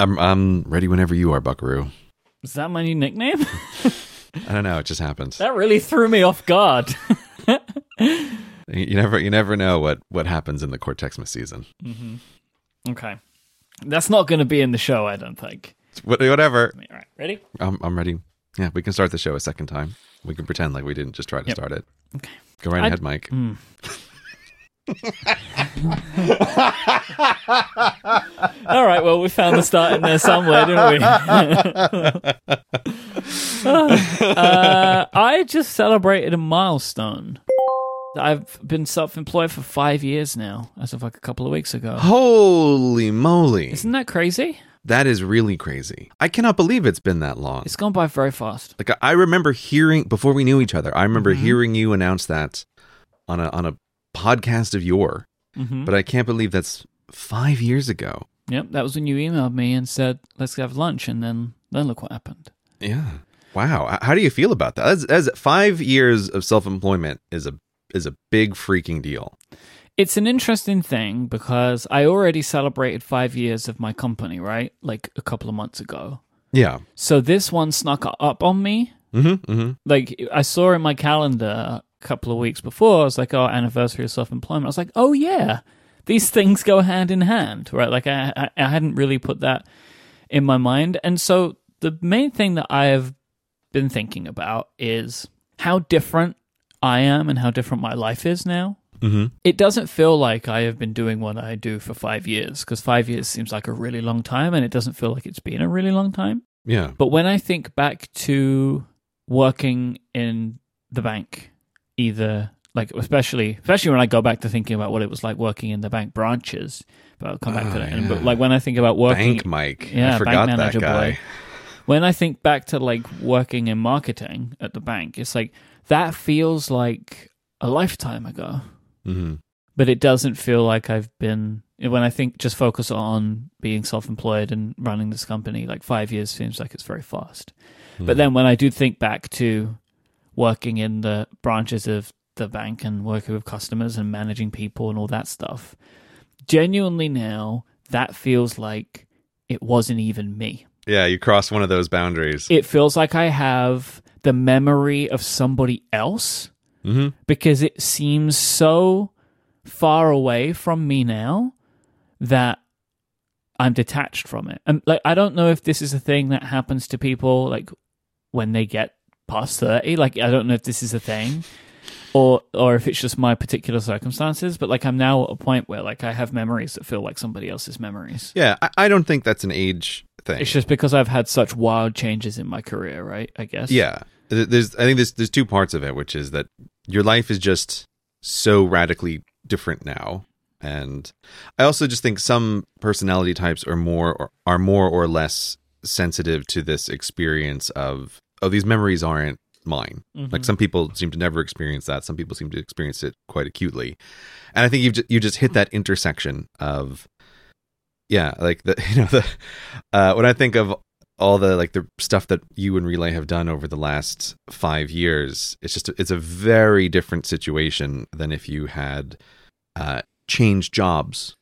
I'm I'm ready whenever you are, Buckaroo. Is that my new nickname? I don't know. It just happens. that really threw me off guard. You never you never know what what happens in the Cortexmas season. Mm-hmm. okay. That's not going to be in the show, I don't think. What- Whatever. All right, ready? I'm I'm ready. Yeah, we can start the show a second time. We can pretend like we didn't just try to Yep. start it. Okay. Go right I- ahead, Myke. Mm. All right, well, we found the start in there somewhere, didn't we? uh, I just celebrated a milestone. I've been self employed for five years now, as of like a couple of weeks ago. Holy moly. Isn't that crazy? That is really crazy. I cannot believe it's been that long. It's gone by very fast. Like I remember hearing before we knew each other. I remember Mm-hmm. hearing you announce that on a on a podcast of yore. hmm But I can't believe that's 5 years ago. Yep, that was when you emailed me and said, let's have lunch, and then, then look what happened. Yeah. Wow. How do you feel about that? As, as 5 years of self-employment is a is a big freaking deal. It's an interesting thing because I already celebrated five years of my company, right? Like a couple of months ago. Yeah. So this one snuck up on me. Mhm. Mhm. Like I saw in my calendar couple of weeks before, I was like, "Oh, anniversary of self-employment." I was like, "Oh yeah, these things go hand in hand, right?" Like I, I, I hadn't really put that in my mind, and so the main thing that I have been thinking about is how different I am and how different my life is now. Mhm. It doesn't feel like I have been doing what I do for five years because five years seems like a really long time, and it doesn't feel like it's been a really long time. Yeah. But when I think back to working in the bank, either like especially especially when I go back to thinking about what it was like working in the bank branches, but I'll come back to Ah, that. yeah. But like when I think about working, Bank Myke. yeah, I forgot bank that manager guy. boy. when I think back to like working in marketing at the bank, it's like that feels like a lifetime ago Mhm. but it doesn't feel like I've been when I think just focus on being self-employed and running this company like 5 years seems like it's very fast. But then when I do think back to working in the branches of the bank and working with customers and managing people and all that stuff, genuinely now that feels like it wasn't even me. Yeah, you crossed one of those boundaries. It feels like I have the memory of somebody else Mhm. because it seems so far away from me now that I'm detached from it. And like I don't know if this is a thing that happens to people like when they get past 30. Like I don't know if this is a thing or or if it's just my particular circumstances, but like I'm now at a point where like I have memories that feel like somebody else's memories. Yeah, I, I don't think that's an age thing. It's just because I've had such wild changes in my career, right? I guess. Yeah, there's. I think there's there's two parts of it, which is that your life is just so radically different now, and I also just think some personality types are more or, are more or less sensitive to this experience of oh these memories aren't mine. Like some people seem to never experience that. Some people seem to experience it quite acutely, and I think you've just, you just hit that intersection of yeah, like the you know the uh, when I think of all the like the stuff that you and Relay have done over the last five years, it's just it's a very different situation than if you had uh, changed jobs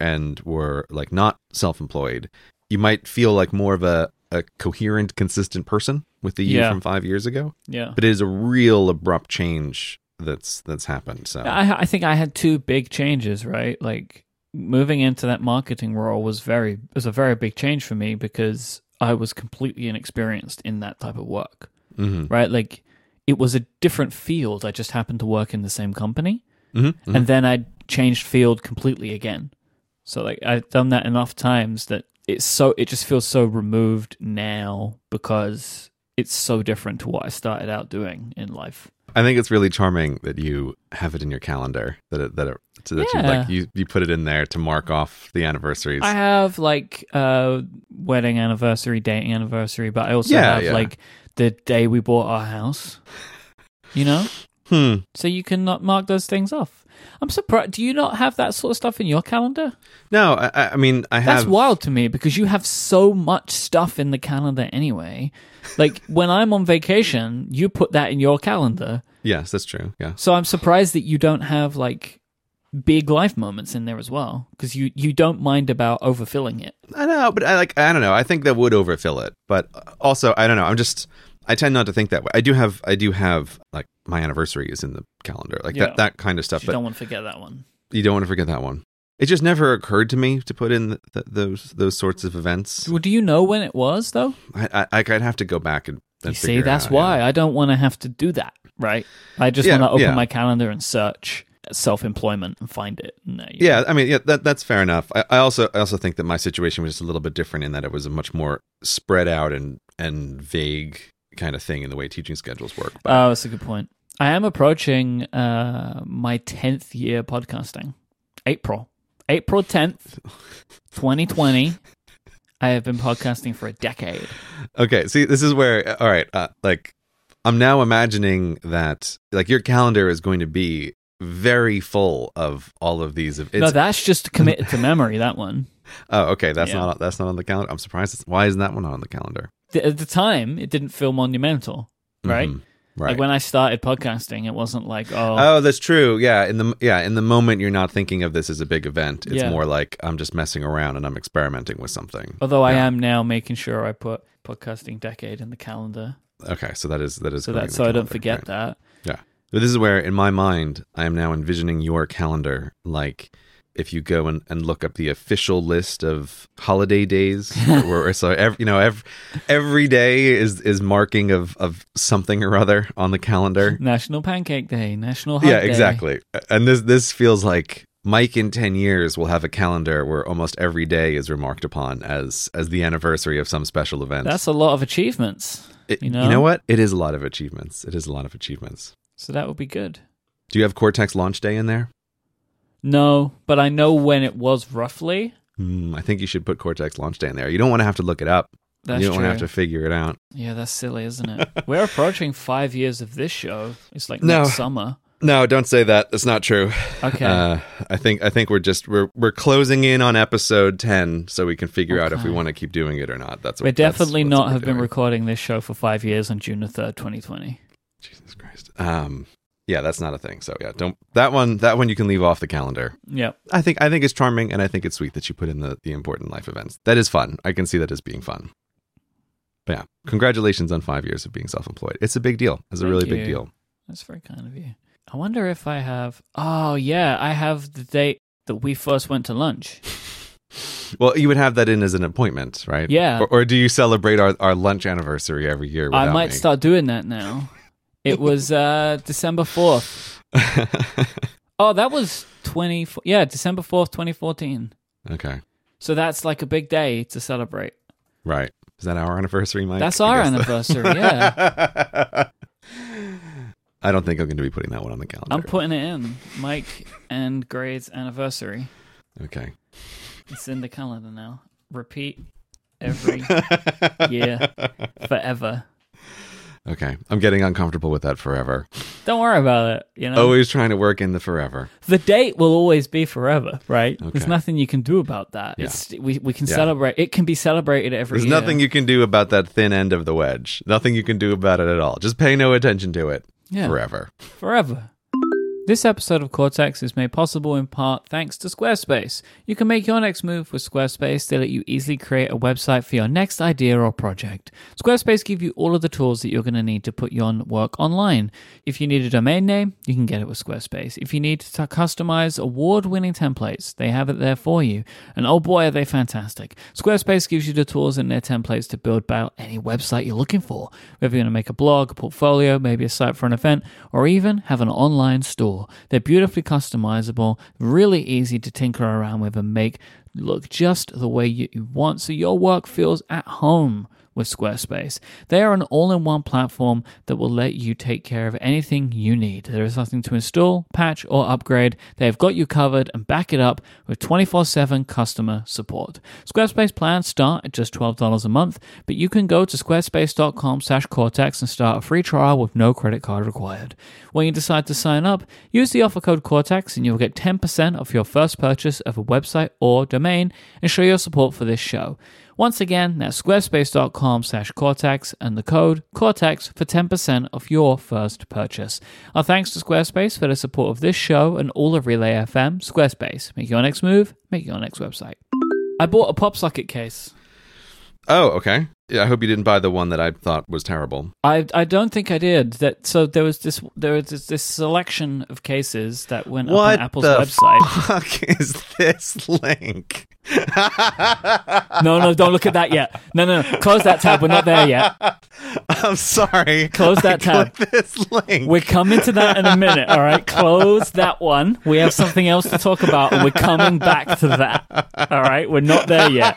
and were like not self-employed. You might feel like more of a a coherent, consistent person with the you from five years ago, Yeah. but it is a real abrupt change that's that's happened. So I, I think I had two big changes, right? Like moving into that marketing role was very was a very big change for me because I was completely inexperienced in that type of work, Mhm. right? Like it was a different field. I just happened to work in the same company, Mhm, mhm. and then I changed field completely again. So like I've done that enough times that it's so it just feels so removed now because it's so different to what I started out doing in life. I think it's really charming that you have it in your calendar that it, that it, so that you like you you put it in there to mark off the anniversaries. I have like uh wedding anniversary, dating anniversary, but I also Yeah, have yeah. like the day we bought our house. You know? hmm. So you can not mark those things off. I'm surprised. Do you not have that sort of stuff in your calendar? No, I- I, mean I have. That's wild to me because you have so much stuff in the calendar anyway. Like when I'm on vacation, you put that in your calendar. Yes, that's true. Yeah. So I'm surprised that you don't have like big life moments in there as well because you you don't mind about overfilling it. I know, but I like I don't know. I think that would overfill it, but also I don't know. I'm just I tend not to think that way. I do have I do have like my anniversary is in the calendar, like Yeah. that that kind of stuff. You But don't want to forget that one. you don't want to forget that one. It just never occurred to me to put in th th those those sorts of events. Well, do you know when it was though? I, I I'd have to go back and, and You see, that's out, why yeah. I don't want to have to do that. Right? I just Yeah, want to open my calendar and search self-employment and find it. And there you Yeah, I mean, yeah, that that's fair enough. I, I also I also think that my situation was just a little bit different in that it was a much more spread out and and vague kind of thing in the way teaching schedules work. But Oh, that's a good point. I am approaching uh, my 10th year podcasting. April. April 10th, 2020. I have been podcasting for a decade. okay, see, this is where all right, uh, like I'm now imagining that like your calendar is going to be very full of all of these. It's, no, that's just committed to memory, that one. oh, okay, that's Yeah. not that's not on the calendar. I'm surprised. It's, why isn't that one not on the calendar? At the time, it didn't feel monumental, right? Mhm, Right. Like when I started podcasting, it wasn't like, oh, Oh, that's true. Yeah, in the yeah, in the moment you're not thinking of this as a big event. It's Yeah. more like I'm just messing around and I'm experimenting with something. although I am now making sure I put podcasting decade in the calendar Okay, so that is that is so that so I don't forget right. that. Yeah, but this is where, in my mind, I am now envisioning your calendar like if you go and, and look up the official list of holiday days, where, where- so every, you know every, every day is is marking of of something or other on the calendar. National Pancake Day, National Hug yeah, Day. exactly. And this this feels like Myke in ten years will have a calendar where almost every day is remarked upon as as the anniversary of some special event. That's a lot of achievements. It- you you know? know what? It is a lot of achievements. It is a lot of achievements. So that would be good. Do you have Cortex launch day in there? No, but I know when it was roughly. Hmm, I think you should put Cortex launch day in there. You don't want to have to look it up. That's you don't true. want to have to figure it out. Yeah, that's silly, isn't it? We're approaching five years of this show. It's like No. next summer. No, don't say that. That's not true. Okay. Uh, I think I think we're just we're we're closing in on episode ten, so we can figure out if we want to keep doing it or not. That's what, we that's- definitely that's not we're have been recording this show for five years on June the third, twenty twenty. Jesus Christ. Um, yeah, that's not a thing. So yeah, don't that one. That one you can leave off the calendar. Yeah, I think I think it's charming, and I think it's sweet that you put in the the important life events. That is fun. I can see that as being fun. But yeah, congratulations on five years of being self employed. It's a big deal. It's a Thank really big deal. That's very kind of you. I wonder if I have. Oh yeah, I have the date that we first went to lunch. Well, you would have that in as an appointment, right? Yeah. Or, or do you celebrate our, our lunch anniversary every year? I might me? start doing that now. It was uh, December fourth. Oh, that was twenty. Yeah, December fourth, twenty fourteen. okay, So that's like a big day to celebrate. right. Is that our anniversary, Myke? That's our that- anniversary. Yeah, I don't think I'm going to be putting that one on the calendar. I'm putting it in. Myke and Grey's anniversary. okay. It's in the calendar now. Repeat every year forever. Okay, I'm getting uncomfortable with that forever. Don't worry about it. You know, Always trying to work in the forever. the date will always be forever, right? There's nothing you can do about that. Yeah. It's we we can Yeah. celebrate. It can be celebrated every There's year. nothing you can do about that thin end of the wedge. Nothing you can do about it at all. Just pay no attention to it yeah, forever. forever. This episode of Cortex is made possible in part thanks to Squarespace. You can make your next move with Squarespace. They let you easily create a website for your next idea or project. Squarespace give you all of the tools that you're going to need to put your work online. If you need a domain name, you can get it with Squarespace. If you need to customize award-winning templates, they have it there for you. And oh boy, are they fantastic. Squarespace gives you the tools and their templates to build about any website you're looking for. Whether you're going to make a blog, a portfolio, maybe a site for an event, or even have an online store. They're beautifully customizable, really easy to tinker around with and make look just the way you you want so your work feels at home with Squarespace. They are an all in one platform that will let you take care of anything you need. There is nothing to install, patch, or upgrade. They have got you covered and back it up with 24 7 customer support. Squarespace plans start at just $12 a month, but you can go to squarespace.com slash cortex and start a free trial with no credit card required. When you decide to sign up, use the offer code cortex and you'll get 10% off your first purchase of a website or domain and show your support for this show. Once again, that's squarespace.com slash Cortex and the code Cortex for 10% off your first purchase. Our thanks to Squarespace for the support of this show and all of Relay FM. Squarespace, make your next move, make your next website. I bought a pop socket case. Oh, okay. Yeah, I hope you didn't buy the one that I thought was terrible. I I don't think I did. That so there was this there was this, this selection of cases that went up on Apple's the website. fuck is this link? no, no, don't look at that yet. No, no, no. close that tab. We're not there yet. I'm sorry. Close that I tab. This link. We're coming to that in a minute. All right, close that one. We have something else to talk about, and we're coming back to that. All right, we're not there yet.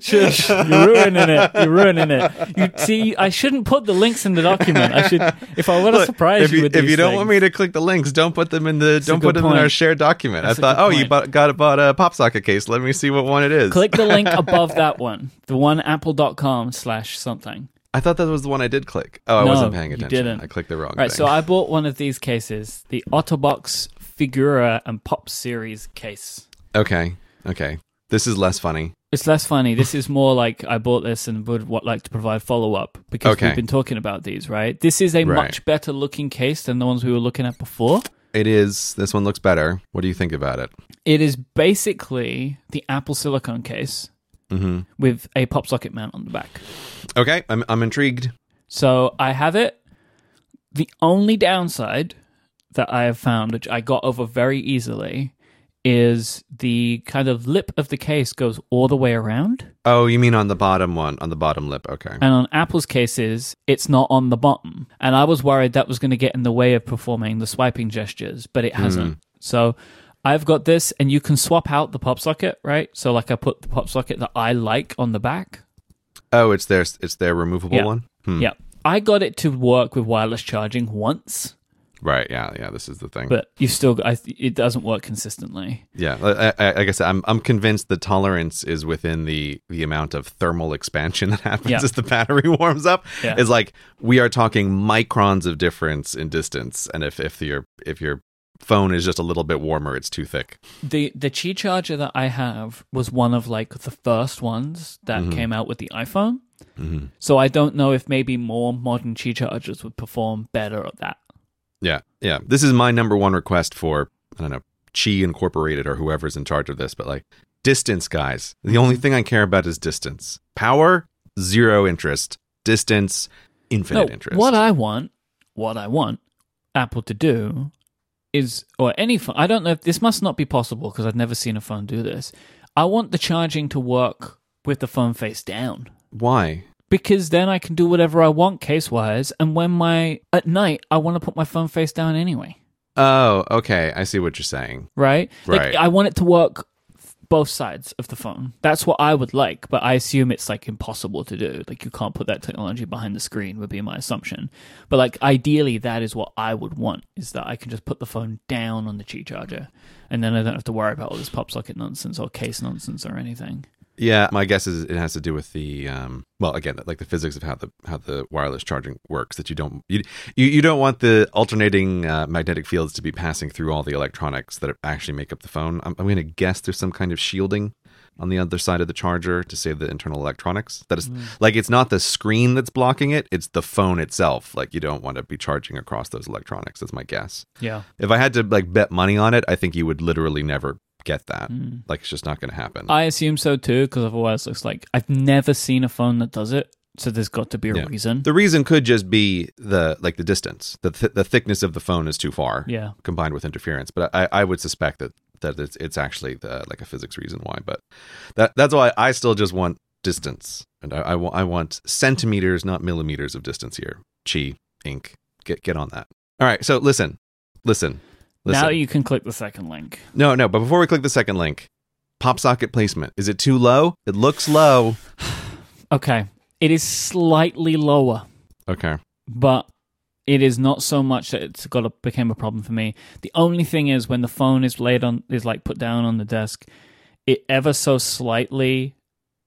Shush, you're ruining it. You're ruining it. You see, I shouldn't put the links in the document. I should, if I want to surprise if you, you, with if you don't want me to click the links, don't put them in the don't put them in our shared document. That's I thought, oh, you bought, got bought a pop socket case. Let me see what one it is. click the link above that one, the one apple.com slash something. I thought that was the one I did click. Oh, I No, wasn't paying attention. you didn't. I clicked the wrong Right, thing. so I bought one of these cases, the Otterbox Figura and Pop Series case. okay, okay. This is less funny. It's less funny. This is more like I bought this and would what like to provide follow up because Okay. we've been talking about these, right? This is a Right. much better looking case than the ones we were looking at before. It is. This one looks better. What do you think about it? It is basically the Apple silicone case hmm with a pop socket mount on the back. Okay, I'm I'm intrigued. So I have it. The only downside that I have found, which I got over very easily, is the kind of lip of the case goes all the way around. Oh, you mean on the bottom one, on the bottom lip? Okay. And on Apple's cases, it's not on the bottom. And I was worried that was going to get in the way of performing the swiping gestures, but it hasn't. So I've got this, and you can swap out the pop socket, right? So, like, I put the pop socket that I like on the back. Oh, it's their it's their removable Yeah. one. Hmm. Yeah. I got it to work with wireless charging once, Right. Yeah. Yeah. This is the thing. but you still, I, it doesn't work consistently. yeah. I, I, like I said, I'm I'm convinced the tolerance is within the the amount of thermal expansion that happens Yeah. as the battery warms up. Yeah. It's like we are talking microns of difference in distance, and if if your if your phone is just a little bit warmer, it's too thick. The the Qi charger that I have was one of like the first ones that came out with the iPhone. hmm So I don't know if maybe more modern Qi chargers would perform better at that. Yeah, yeah. This is my number one request for I don't know Qi Incorporated or whoever's in charge of this, but like distance, guys. The only thing I care about is distance. Power, zero interest. Distance, infinite No, interest. what I want, what I want Apple to do is, or any phone, I don't know if this must not be possible because I've never seen a phone do this. I want the charging to work with the phone face down. Why? Because then I can do whatever I want case wise, and when my at night I want to put my phone face down anyway. Oh, okay. I see what you're saying. right? Right. Like I want it to work both sides of the phone. That's what I would like, but I assume it's like impossible to do. Like you can't put that technology behind the screen would be my assumption. But like ideally that is what I would want is that I can just put the phone down on the Qi charger and then I don't have to worry about all this pop socket nonsense or case nonsense or anything. Yeah, my guess is it has to do with the um well again like the physics of how the how the wireless charging works that you don't you you, you don't want the alternating uh, magnetic fields to be passing through all the electronics that actually make up the phone. I'm, I'm going to guess there's some kind of shielding on the other side of the charger to save the internal electronics. That is like it's not the screen that's blocking it, it's the phone itself. Like you don't want to be charging across those electronics. That's my guess. Yeah. If I had to like bet money on it, I think you would literally never get that. Hmm. Like it's just not going to happen. I assume so too because otherwise it looks like I've never seen a phone that does it. So there's got to be a Yeah. reason. The reason could just be the like the distance. The th- the thickness of the phone is too far. Yeah. Combined with interference, but I, I would suspect that that it's it's actually the, like a physics reason why. But that that's why I still just want distance, and I, I, I want centimeters, not millimeters of distance here. Qi Inc, get get on that. All right. So listen, listen, listen. Now you can click the second link. no, no. But before we click the second link, pop socket placement is it too low? It looks low. Okay. It is slightly lower. Okay. but it is not so much that it's got a, became a problem for me. The only thing is when the phone is laid on is like put down on the desk, it ever so slightly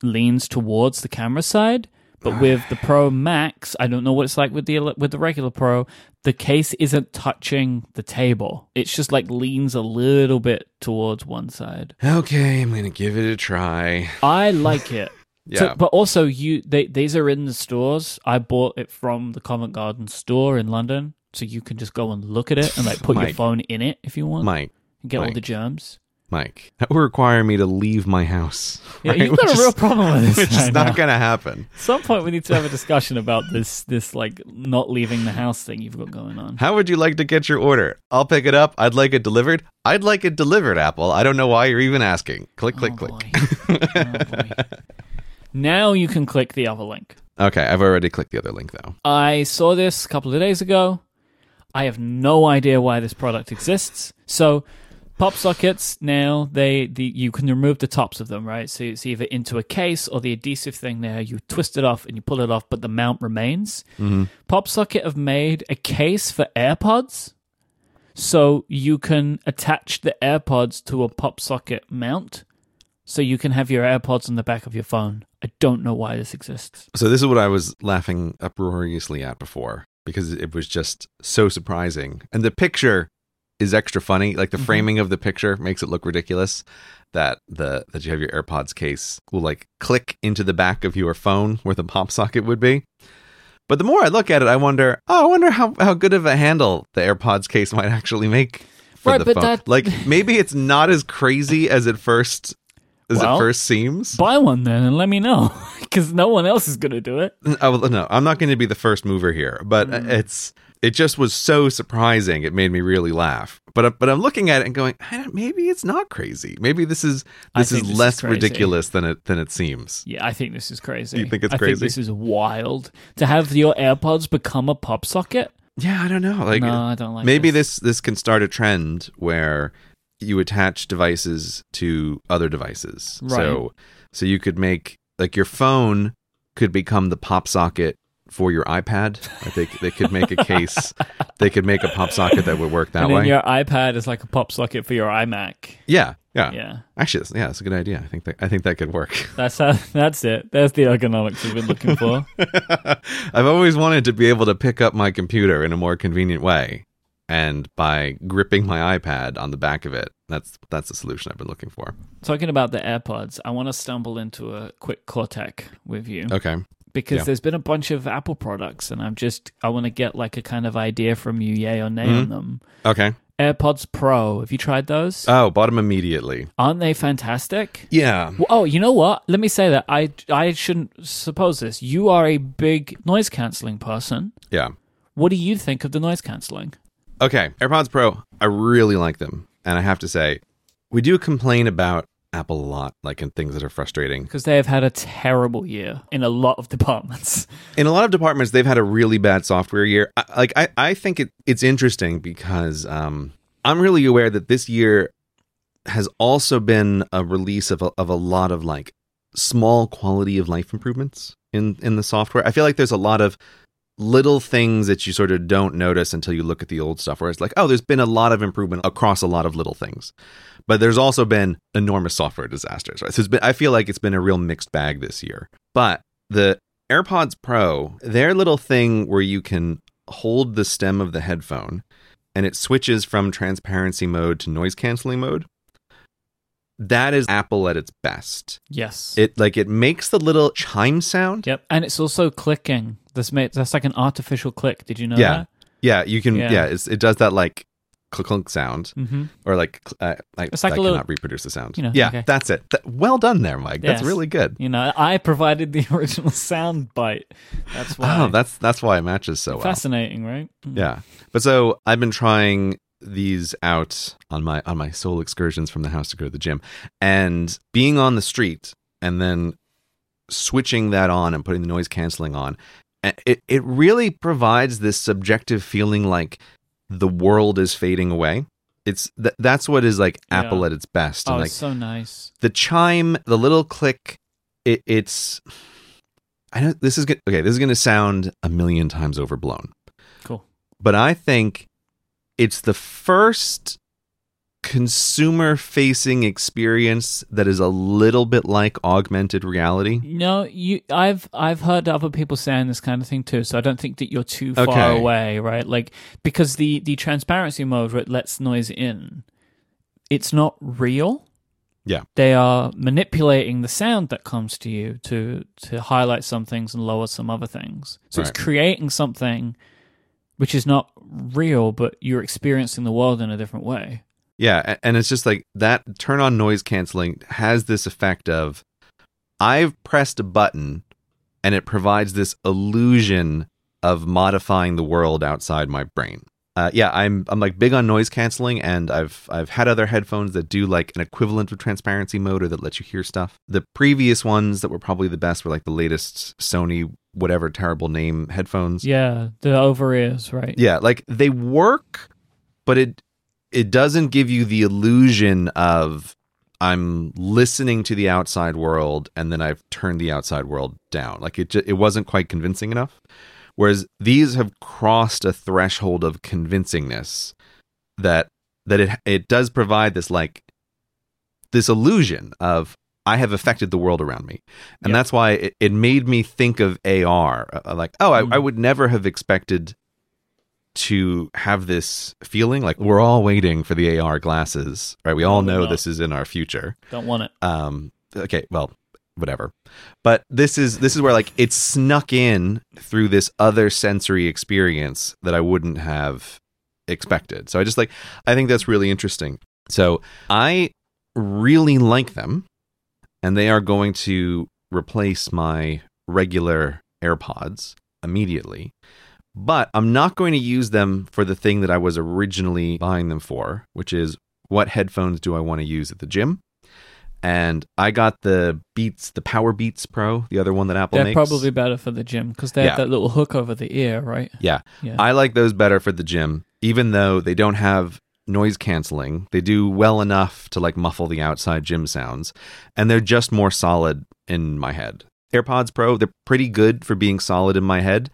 leans towards the camera side, But with the Pro Max, I don't know what it's like with the with the regular Pro. The case isn't touching the table. It's just like leans a little bit towards one side. Okay, I'm gonna give it a try. I like it. Yeah. So, but also, you they these are in the stores. I bought it from the Covent Garden store in London, so you can just go and look at it and like put your phone in it if you want Myke, and get all the germs. Myke, that would require me to leave my house. Yeah, right? you've got Which a is- real problem with this. Which is not gonna happen. At some point, we need to have a discussion about this this like not leaving the house thing you've got going on. How would you like to get your order? I'll pick it up. I'd like it delivered. I'd like it delivered, Apple. I don't know why you're even asking. Click, click, Oh, click. Oh, now you can click the other link. Okay, I've already clicked the other link though. I saw this a couple of days ago. I have no idea why this product exists. So, pop sockets now they the you can remove the tops of them, right? So it's either into a case or the adhesive thing there. You twist it off and you pull it off, but the mount remains. Mm-hmm. Pop socket have made a case for AirPods, so you can attach the AirPods to a pop socket mount. So you can have your AirPods on the back of your phone. I don't know why this exists. So this is what I was laughing uproariously at before because it was just so surprising. And the picture is extra funny. Like the Mhm. framing of the picture makes it look ridiculous. That the that you have your AirPods case will like click into the back of your phone where the pop socket would be. But the more I look at it, I wonder, oh, I wonder how, how good of a handle the AirPods case might actually make for Right, the but phone. that- Like maybe it's not as crazy as it first as Well, it first seems. Buy one then and let me know because no one else is going to do it. Oh, no, I'm not going to be the first mover here, but Mm. it's it just was so surprising. It made me really laugh. But but I'm looking at it and going, I don't, maybe it's not crazy. Maybe this is this is this less crazy. ridiculous than it than it seems. Yeah, I think this is crazy. You think it's I crazy? think this is wild to have your AirPods become a pop socket. Yeah, I don't know. Like no, I don't like. maybe this. this this can start a trend where you attach devices to other devices. Right. So so you could make like your phone could become the pop socket for your iPad. I think they could make a case. they could make a pop socket that would work that and then way. your iPad is like a pop socket for your iMac. yeah, yeah, Yeah, Actually, that's, yeah, that's a good idea. I think that I think that could work. that's how, that's it. There's the ergonomics we've been looking for. I've always wanted to be able to pick up my computer in a more convenient way, and by gripping my iPad on the back of it, that's that's the solution I've been looking for. Talking about the AirPods, I want to stumble into a quick Cortec with you Okay. Because yeah. there's been a bunch of Apple products, and I'm just I want to get like a kind of idea from you, yay or nay Mhm. on them. Okay. AirPods Pro, have you tried those? Oh, bought them immediately. Aren't they fantastic? Yeah. Well, oh, you know what? Let me say that I I shouldn't suppose this. You are a big noise canceling person. Yeah. What do you think of the noise canceling? Okay. AirPods Pro, I really like them. And I have to say, we do complain about Apple a lot, like in things that are frustrating. Because they have had a terrible year in a lot of departments. in a lot of departments they've had a really bad software year I, like i, I think it, it's interesting because um, i'm really aware that this year has also been a release of a, of a lot of like small quality of life improvements in in the software i feel like there's a lot of little things that you sort of don't notice until you look at the old stuff where it's like oh there's been a lot of improvement across a lot of little things but there's also been enormous software disasters right so it's been i feel like it's been a real mixed bag this year but the AirPods Pro, their little thing where you can hold the stem of the headphone and it switches from transparency mode to noise canceling mode. That is Apple at its best. Yes. It like it makes the little chime sound. yep. And it's also clicking. This ma- that's like an artificial click. Did you know Yeah. Yeah, you can. Yeah. Yeah, it's, it does that like clunk sound? Mm-hmm. or like uh, I, It's like I a little- cannot reproduce the sound. you know, yeah, okay. that's it. Th- well done there, Myke. That's really good. You know, I provided the original sound bite. That's why. Oh, that's that's why it matches so well. fascinating, right? Mm. Yeah. But so I've been trying these out on my on my sole excursions from the house to go to the gym and being on the street and then switching that on and putting the noise canceling on it it really provides this subjective feeling like the world is fading away it's th- that's what is like Yeah. apple at its best Oh, and like it's so nice. the chime, the little click, it, it's. I know this is good. Okay, this is going to sound a million times overblown. Cool. But I think it's the first consumer facing experience that is a little bit like augmented reality. No, you. I've I've heard other people saying this kind of thing too. So I don't think that you're too far Okay. away, right? Like because the the transparency mode where it lets noise in, it's not real. Yeah. they are manipulating the sound that comes to you to to highlight some things and lower some other things. So Right. it's creating something which is not real, but you're experiencing the world in a different way. Yeah, and it's just like that turn on noise canceling has this effect of I've pressed a button and it provides this illusion of modifying the world outside my brain. Uh, yeah, I'm I'm like big on noise canceling, and I've I've had other headphones that do like an equivalent of transparency mode or that let you hear stuff. The previous ones that were probably the best were like the latest Sony whatever terrible name headphones. Yeah, the over ears, right? Yeah, like they work, but it it doesn't give you the illusion of I'm listening to the outside world and then I've turned the outside world down. Like it ju- it wasn't quite convincing enough. Whereas these have crossed a threshold of convincingness that that it it does provide this like this illusion of I have affected the world around me. And Yeah. that's why it, it made me think of AR. uh, Like, oh, I, Mm. I would never have expected to have this feeling like we're all waiting for the AR glasses, right? We all know not. this is in our future. Don't want it. Um, okay, well, whatever. But this is this is where like it's snuck in through this other sensory experience that I wouldn't have expected. So I just like I think that's really interesting. So I really like them, and they are going to replace my regular AirPods immediately. But I'm not going to use them for the thing that I was originally buying them for, which is what headphones do I want to use at the gym? And I got the Beats, the Powerbeats Pro, the other one that Apple They're makes. probably better for the gym because they Yeah. have that little hook over the ear, right? Yeah. Yeah. I like those better for the gym, even though they don't have noise canceling. They do well enough to like muffle the outside gym sounds, and they're just more solid in my head. AirPods Pro, they're pretty good for being solid in my head,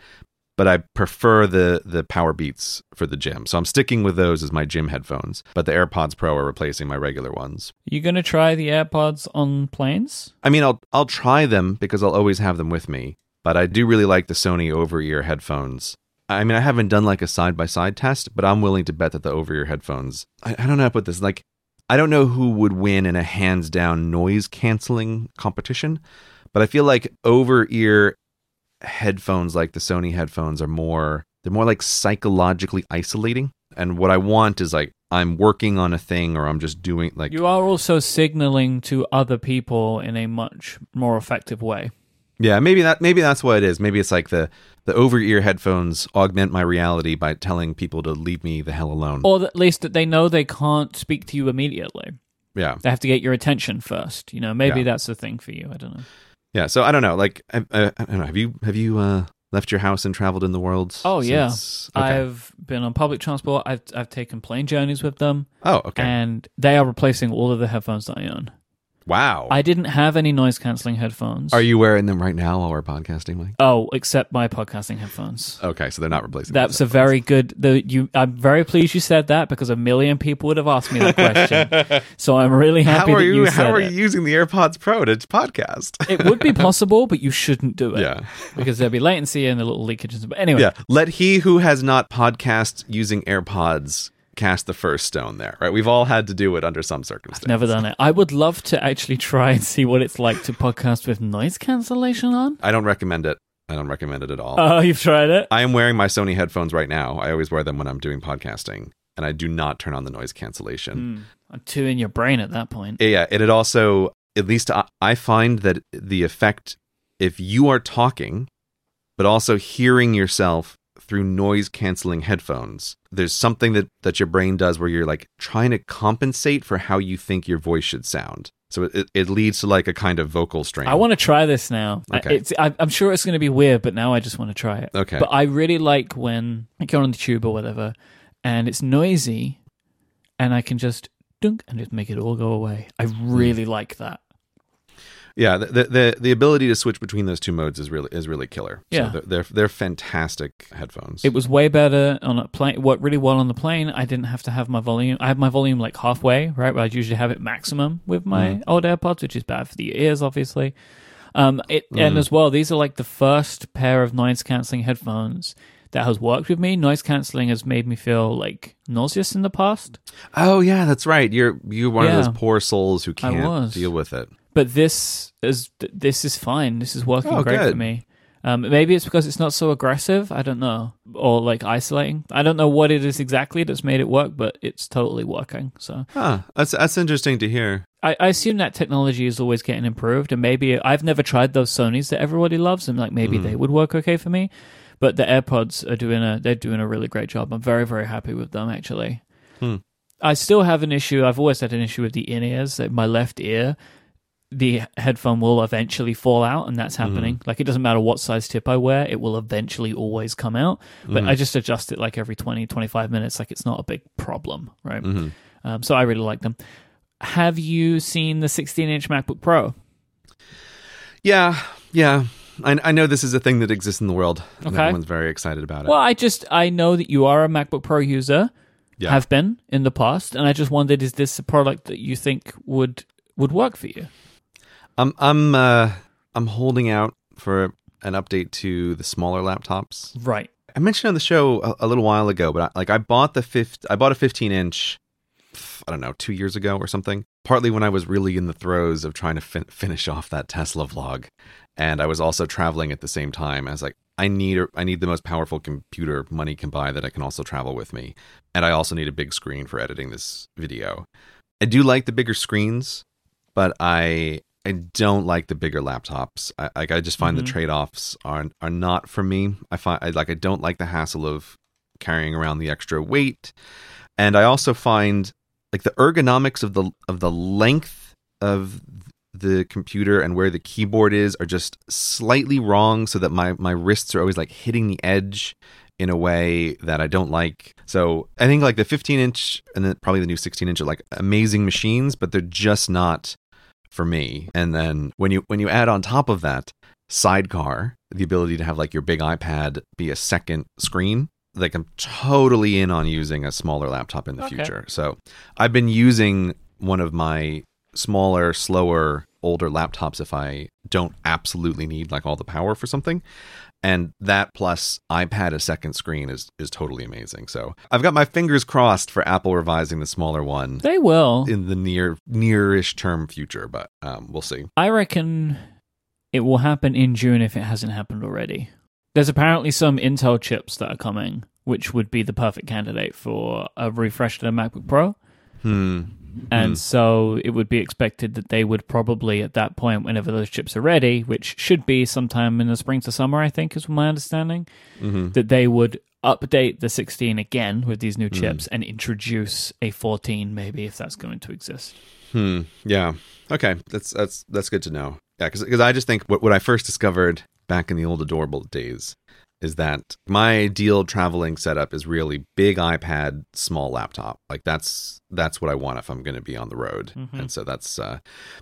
but I prefer the the Powerbeats for the gym. So I'm sticking with those as my gym headphones, but the AirPods Pro are replacing my regular ones. you gonna try the AirPods on planes? I mean, I'll I'll try them because I'll always have them with me. But I do really like the Sony over-ear headphones. I mean, I haven't done like a side-by-side test, but I'm willing to bet that the over-ear headphones. I, I don't know how to put this. Like, I don't know who would win in a hands-down noise canceling competition, but I feel like over-ear headphones, like the Sony headphones, are more. They're more like psychologically isolating. And what I want is like I'm working on a thing, or I'm just doing like You are also signaling to other people in a much more effective way. Yeah, maybe that maybe that's what it is. Maybe it's like the the over ear headphones augment my reality by telling people to leave me the hell alone. Or at least that they know they can't speak to you immediately. Yeah, They have to get your attention first. You know, maybe Yeah. that's the thing for you. I don't know. Yeah. So I don't know. Like, I, I, I don't know. Have you have you uh, left your house and traveled in the world? Oh, yeah. Okay. I've been on public transport. I've I've taken plane journeys with them, oh, okay. and they are replacing all of the headphones that I own. Wow. I didn't have any noise canceling headphones. Are you wearing them right now while we're podcasting, Myke? Oh, except my podcasting headphones. Okay, so they're not replacing. That's a very good. The you. I'm very pleased you said that because a million people would have asked me that question. so I'm really happy how are that you? you, how are it. you using the AirPods Pro to podcast? It would be possible, but you shouldn't do it. yeah. because there'd be latency and a little leakage. But anyway, Yeah. Let he who has not podcast using AirPods cast the first stone there, right? We've all had to do it under some circumstances. never done it. I would love to actually try and see what it's like to podcast with noise cancellation on. I don't recommend it. I don't recommend it at all. Oh, you've tried it? I am wearing my Sony headphones right now. I always wear them when I'm doing podcasting, and I do not turn on the noise cancellation. Hmm. I'm too in your brain at that point. Yeah, and it also, at least I, I find that the effect, if you are talking, but also hearing yourself through noise canceling headphones, there's something that, that your brain does where you're like trying to compensate for how you think your voice should sound. So it, it leads to like a kind of vocal strain. I want to try this now. I- Okay. It's, I, I'm sure it's going to be weird, but now I just want to try it. Okay. But I really like when like you're on the tube or whatever, and it's noisy, and I can just dunk and just make it all go away. I Hmm. really like that. Yeah, the, the the ability to switch between those two modes is really is really killer. Yeah. so they're, they're they're fantastic headphones. It was way better on a plane. Worked really well on the plane. I didn't have to have my volume. I have my volume like halfway, right? Where I'd usually have it maximum with my Mm. old AirPods, which is bad for the ears, obviously. Um, it Mm. and as well, these are like the first pair of noise canceling headphones that has worked with me. Noise canceling has made me feel like nauseous in the past, oh yeah, that's right. You're you're one of those poor souls who can't deal with it. But this is this is fine. This is working Oh, great for me. Um, maybe it's because it's not so aggressive. I don't know, or like isolating. I don't know what it is exactly that's made it work, but it's totally working. So Huh. That's that's interesting to hear. I, I assume that technology is always getting improved, and maybe I've never tried those Sony's that everybody loves, and like maybe Mm. they would work okay for me. But the AirPods are doing a they're doing a really great job. I'm very very happy with them actually. Hmm. I still have an issue. I've always had an issue with the in ears. Like my left ear, the headphone will eventually fall out, and that's happening. Like it doesn't matter what size tip I wear, it will eventually always come out. But Mhm. I just adjust it like every 20, 25 minutes. Like it's not a big problem, right? hmm Um, so I really like them. Have you seen the 16 inch MacBook Pro? Yeah, yeah. I, I know this is a thing that exists in the world. And Okay. everyone's very excited about it. Well, I just I know that you are a MacBook Pro user, Yeah. have been in the past, and I just wondered is this a product that you think would would work for you? I'm I'm uh I'm holding out for an update to the smaller laptops. Right. I mentioned on the show a, a little while ago, but I, like I bought the fifth, I bought a 15 inch, I don't know, two years ago or something. Partly when I was really in the throes of trying to fin- finish off that Tesla vlog, and I was also traveling at the same time. I was like, I need I need the most powerful computer money can buy that I can also travel with me, and I also need a big screen for editing this video. I do like the bigger screens, but I I don't like the bigger laptops. I like I just find Mhm. the trade offs are are not for me. I find I like I don't like the hassle of carrying around the extra weight, and I also find like the ergonomics of the of the length of the computer and where the keyboard is are just slightly wrong, so that my my wrists are always like hitting the edge in a way that I don't like. So I think like the 15 inch and then probably the new 16 inch are like amazing machines, but they're just not for me. And then when you when you add on top of that sidecar, the ability to have like your big iPad be a second screen, like I'm totally in on using a smaller laptop in the Okay. future. So I've been using one of my smaller, slower, older laptops if I don't absolutely need like all the power for something. And that plus iPad a second screen is is totally amazing. So I've got my fingers crossed for Apple revising the smaller one They will. in the near nearish term future, but um, we'll see. I reckon it will happen in June if it hasn't happened already. There's apparently some Intel chips that are coming, which would be the perfect candidate for a refresh to the MacBook Pro. Hmm. And so it would be expected that they would probably, at that point, whenever those chips are ready, which should be sometime in the spring to summer, I think, is my understanding, hmm that they would update the 16 again with these new chips and introduce a 14, maybe, if that's going to exist. Hmm. Yeah. Okay. That's that's that's good to know. Yeah, because I just think what what I first discovered back in the old adorable days is that my ideal traveling setup is really big iPad, small laptop. Like that's that's what I want if I'm going to be on the road. Mhm. And so that's uh,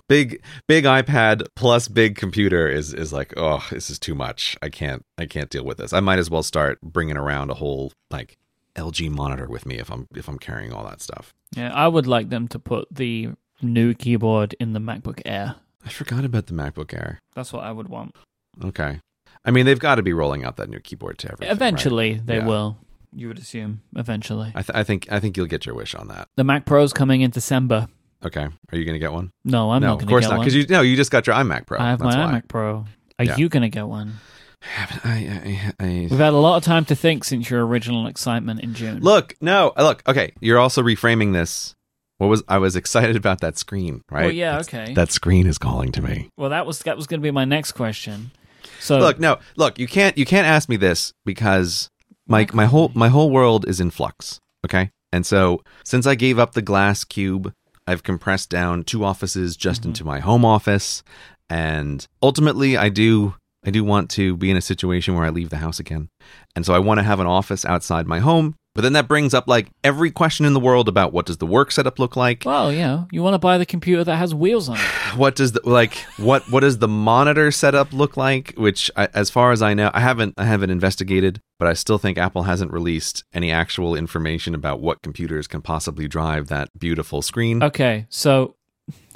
big big iPad plus big computer is is like oh this is too much. I can't I can't deal with this. I might as well start bringing around a whole like LG monitor with me if I'm if I'm carrying all that stuff. Yeah, I would like them to put the new keyboard in the MacBook Air. I forgot about the MacBook Air. That's what I would want. Okay. I mean, they've got to be rolling out that new keyboard to everything. right? Eventually, they Yeah. will. You would assume. Eventually. I, th- I think I think you'll get your wish on that. The Mac Pro's coming in December. Okay. Are you going to get one? No, I'm no, not of course get not. Because you no, you just got your iMac Pro. I have That's my why. iMac Pro. Are Yeah. you going to get one? I, I, I, I- We've had a lot of time to think since your original excitement in June. look, no, uh, look. Okay, you're also reframing this. What was I was excited about that screen, right? Well, yeah, That's- okay. That screen is calling to me. Well, that was that was going to be my next question. So Look, no, look. You can't you can't ask me this because my my whole my whole world is in flux. Okay, and so since I gave up the glass cube, I've compressed down two offices just Mm-hmm. into my home office, and ultimately, I do I do want to be in a situation where I leave the house again, and so I want to have an office outside my home But then that brings up like every question in the world about what does the work setup look like? Well, you know, you want to buy the computer that has wheels on it. What does the like what what does the monitor setup look like? Which, I, as far as I know, I haven't I haven't investigated, but I still think Apple hasn't released any actual information about what computers can possibly drive that beautiful screen. Okay, so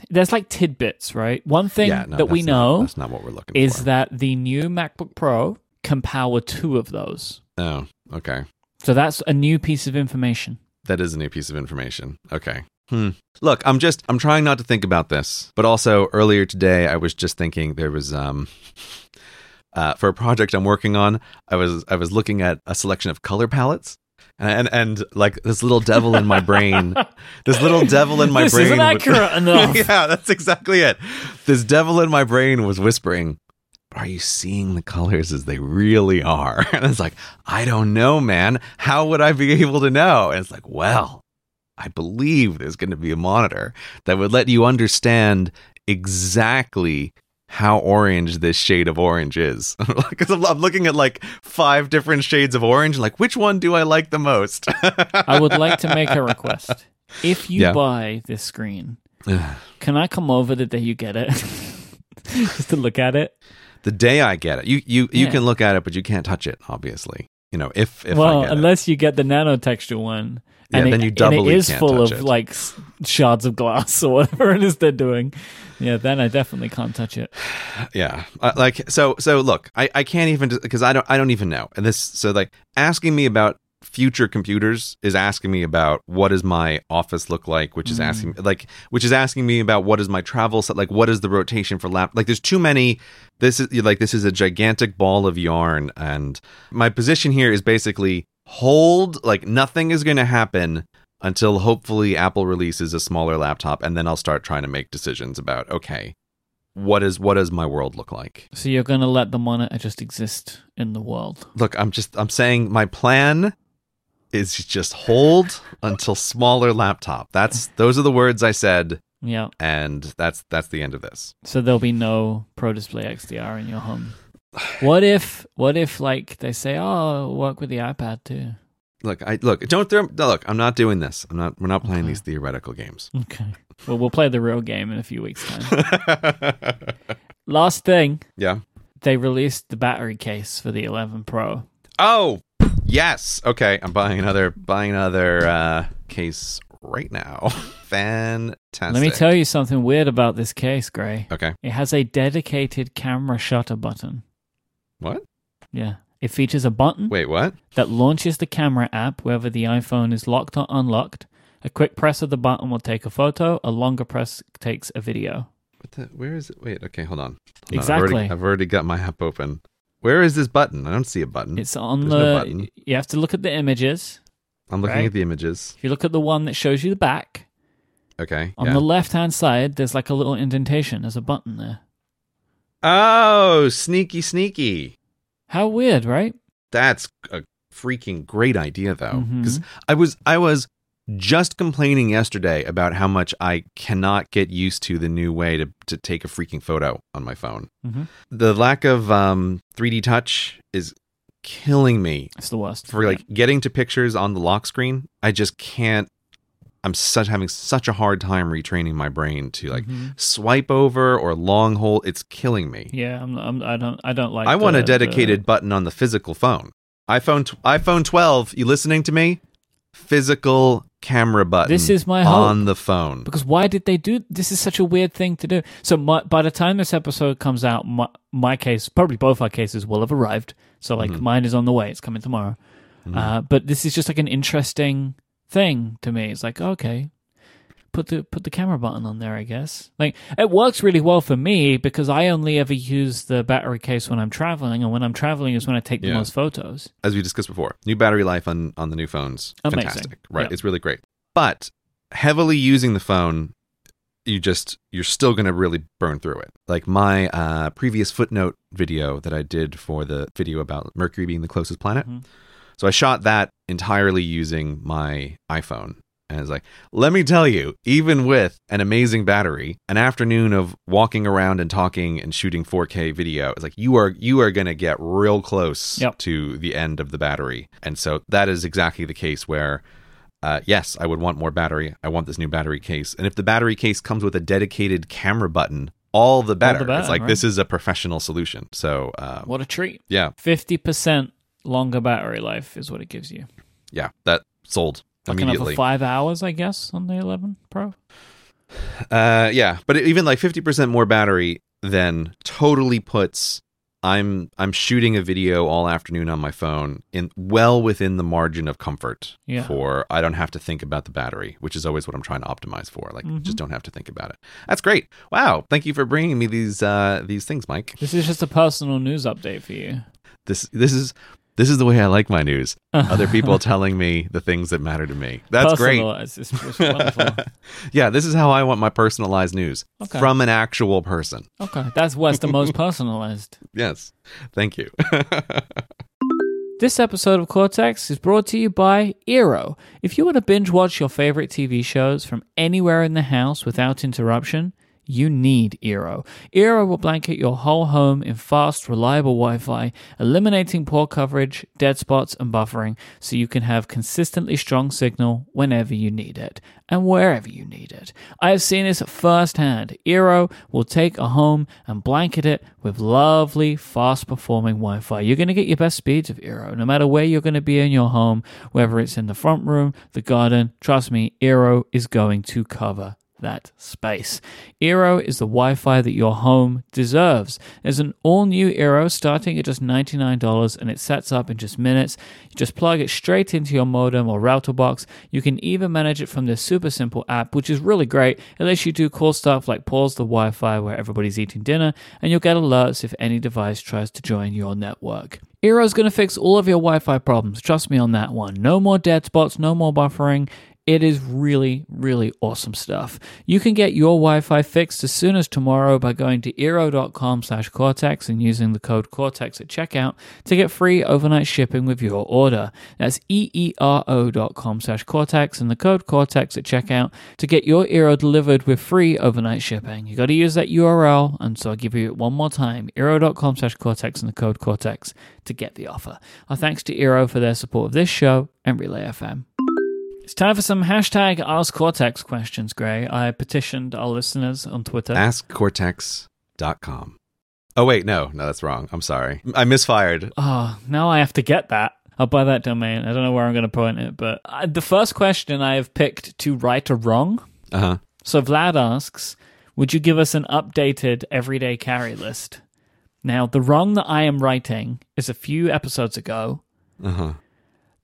there's like tidbits, right? One thing yeah, no, that we not- know that's not what we're looking is for. that the new MacBook Pro can power two of those. oh, okay. So that's a new piece of information. That is a new piece of information. Okay. Hmm. Look, I'm just I'm trying not to think about this, but also earlier today I was just thinking there was um uh, for a project I'm working on, I was I was looking at a selection of color palettes. And, and and like this little devil in my brain, this little devil in my this brain. isn't would- accurate enough. yeah, that's exactly it. This devil in my brain was whispering, Are you seeing the colors as they really are? And it's like, I don't know, man. How would I be able to know? And it's like, well, I believe there's going to be a monitor that would let you understand exactly how orange this shade of orange is. Because I'm, I'm looking at like five different shades of orange. Like, which one do I like the most? I would like to make a request. If you Yeah. buy this screen, can I come over the day you get it? Just to look at it. The day I get it, you you you Yeah. can look at it, but you can't touch it. Obviously, you know if if well, I get it. unless you get the nanotexture one. Yeah, and then it, you and doubly it is full of it. like shards of glass or whatever it is they're doing. Yeah, then I definitely can't touch it. yeah uh, like so so look i i can't even because i don't i don't even know and this so like asking me about future computers is asking me about what does my office look like which is Mm. asking like which is asking me about what is my travel set like what is the rotation for lap like there's too many this is like this is a gigantic ball of yarn and my position here is basically hold like nothing is going to happen until hopefully apple releases a smaller laptop and then i'll start trying to make decisions about okay what is what does my world look like So you're going to let the monitor just exist in the world. look i'm just i'm saying my plan is just hold until smaller laptop that's those are the words i said Yeah. and that's that's the end of this So there'll be no Pro Display XDR in your home. What if what if like they say, "Oh, work with the iPad too." look i look don't throw no, look i'm not doing this i'm not we're not playing Okay. these theoretical games Okay. Well, we'll play the real game in a few weeks time. Last thing, yeah they released the battery case for the 11 Pro. oh yes okay i'm buying another buying another uh case right now fantastic Let me tell you something weird about this case, Grey. okay It has a dedicated camera shutter button. what Yeah. It features a button wait what that launches the camera app whether the iPhone is locked or unlocked. A quick press of the button will take a photo, a longer press takes a video. What the, where is it? Wait, okay, hold on. Hold on, I've Exactly. already, I've already got my app open. Where is this button? I don't see a button. It's on There's no the. button. you have to look at the images. I'm looking right. at the images. If you look at the one that shows you the back, Okay. on yeah. the left hand side, there's like a little indentation. There's a button there. oh, sneaky, sneaky. How weird, right? That's a freaking great idea, though. Mm-hmm. Because I was, I was just complaining yesterday about how much I cannot get used to the new way to to take a freaking photo on my phone. Mhm. The lack of um, 3D touch is killing me It's the worst. for like getting to pictures on the lock screen i just can't i'm such having such a hard time retraining my brain to like Mhm. swipe over or long hold it's killing me Yeah, I'm, I'm, I don't. I don't like. i want the- a dedicated button on the physical phone iphone iphone 12 you listening to me physical camera button This is my hope. on the phone Because why did they do this? Is such a weird thing to do. So my, by the time this episode comes out, my, my case, probably both our cases, will have arrived. So like Mm-hmm. mine is on the way; it's coming tomorrow. Uh, but this is just like an interesting thing to me. It's like okay, put the put the camera button on there. I guess like it works really well for me because I only ever use the battery case when I'm traveling, and when I'm traveling is when I take the Yeah. most photos. as we discussed before new battery life on on the new phones Amazing. fantastic right Yeah. it's really great but heavily using the phone you just you're still going to really burn through it like my uh, previous footnote video that i did for the video about mercury being the closest planet Mhm. so i shot that entirely using my iphone And it's like, let me tell you, even with an amazing battery, an afternoon of walking around and talking and shooting 4K video, it's like you are you are going to get real close Yep. to the end of the battery. And so that is exactly the case where uh, yes, I would want more battery. I want this new battery case. And if the battery case comes with a dedicated camera button, all the better. better, it's like right. this is a professional solution. So uh, What a treat. yeah, 50% longer battery life is what it gives you. yeah, that sold Like another immediately. five hours, I guess, on the 11 Pro. Uh, yeah, but even like fifty percent more battery then totally puts I'm I'm shooting a video all afternoon on my phone in well within the margin of comfort Yeah. for I don't have to think about the battery, which is always what I'm trying to optimize for. Like Mhm. just don't have to think about it. That's great. Wow, thank you for bringing me these uh these things, Myke. This is just a personal news update for you. This this is this is the way I like my news. Other people telling me the things that matter to me. That's great. It's, it's yeah, this is how I want my personalized news Okay. from an actual person. Okay. That's what's the most personalized. Yes. Thank you. This episode of Cortex is brought to you by Eero. If you want to binge watch your favorite TV shows from anywhere in the house without interruption, you need Eero. Eero will blanket your whole home in fast, reliable Wi Fi, eliminating poor coverage, dead spots, and buffering so you can have consistently strong signal whenever you need it and wherever you need it. I have seen this firsthand. Eero will take a home and blanket it with lovely, fast performing Wi Fi. You're going to get your best speeds of Eero, no matter where you're going to be in your home, whether it's in the front room, the garden. Trust me, Eero is going to cover that space. Eero is the Wi Fi that your home deserves. There's an all new Eero starting at just $99 and it sets up in just minutes. You just plug it straight into your modem or router box. You can even manage it from this super simple app, which is really great. It lets you do cool stuff like pause the Wi Fi where everybody's eating dinner, and you'll get alerts if any device tries to join your network. Eero's going to fix all of your Wi Fi problems. Trust me on that one. No more dead spots, no more buffering. It is really, really awesome stuff. You can get your Wi-Fi fixed as soon as tomorrow by going to eero.com slash Cortex and using the code Cortex at checkout to get free overnight shipping with your order. That's eero.com slash Cortex and the code Cortex at checkout to get your Eero delivered with free overnight shipping. You got to use that URL, and so I'll give you it one more time, eero.com slash Cortex and the code Cortex to get the offer. Our thanks to Eero for their support of this show and Relay FM. It's time for some hashtag Ask Cortex questions, Grey. I petitioned our listeners on Twitter. AskCortex.com. Oh, wait, no, no, that's wrong. I'm sorry. I misfired. Oh, now I have to get that. I'll buy that domain. I don't know where I'm going to point it, but uh, the first question I have picked to right or wrong. Uh huh. So Vlad asks, "Would you give us an updated everyday carry list?" Now, the wrong that I am writing is a few episodes ago. Uh huh.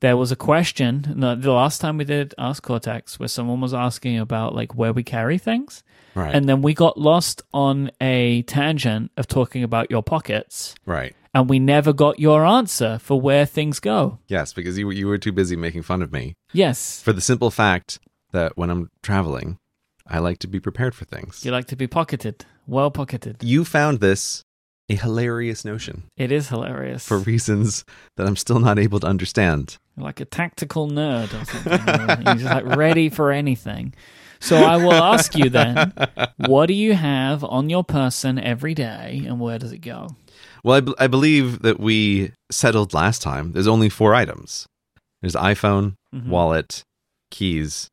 There was a question the last time we did Ask Cortex where someone was asking about like where we carry things. Right. And then we got lost on a tangent of talking about your pockets, right. and we never got your answer for where things go. Yes, because you, you were too busy making fun of me Yes, for the simple fact that when I'm traveling, I like to be prepared for things. you like to be pocketed, well pocketed. You found this a hilarious notion It is hilarious. for reasons that I'm still not able to understand. Like a tactical nerd or something. You're just like ready for anything. So I will ask you then, what do you have on your person every day, and where does it go? Well, I, b- I believe that we settled last time. There's only four items. There's iPhone, Mhm. wallet, keys,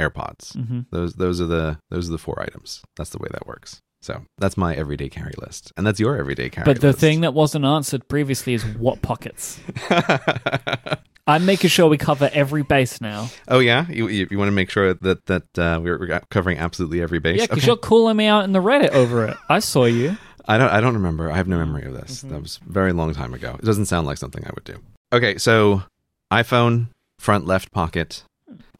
AirPods. hmm Those those are the those are the four items. That's the way that works. So that's my everyday carry list, and that's your everyday carry. But the list. thing that wasn't answered previously is what pockets. I'm making sure we cover every base now. oh yeah, you, you, you want to make sure that that uh, we're, we're covering absolutely every base. Yeah, because Okay. you're calling me out in the Reddit over it. I saw you. I don't I don't remember. I have no memory of this. Mm-hmm. That was a very long time ago. It doesn't sound like something I would do. Okay, so iPhone front left pocket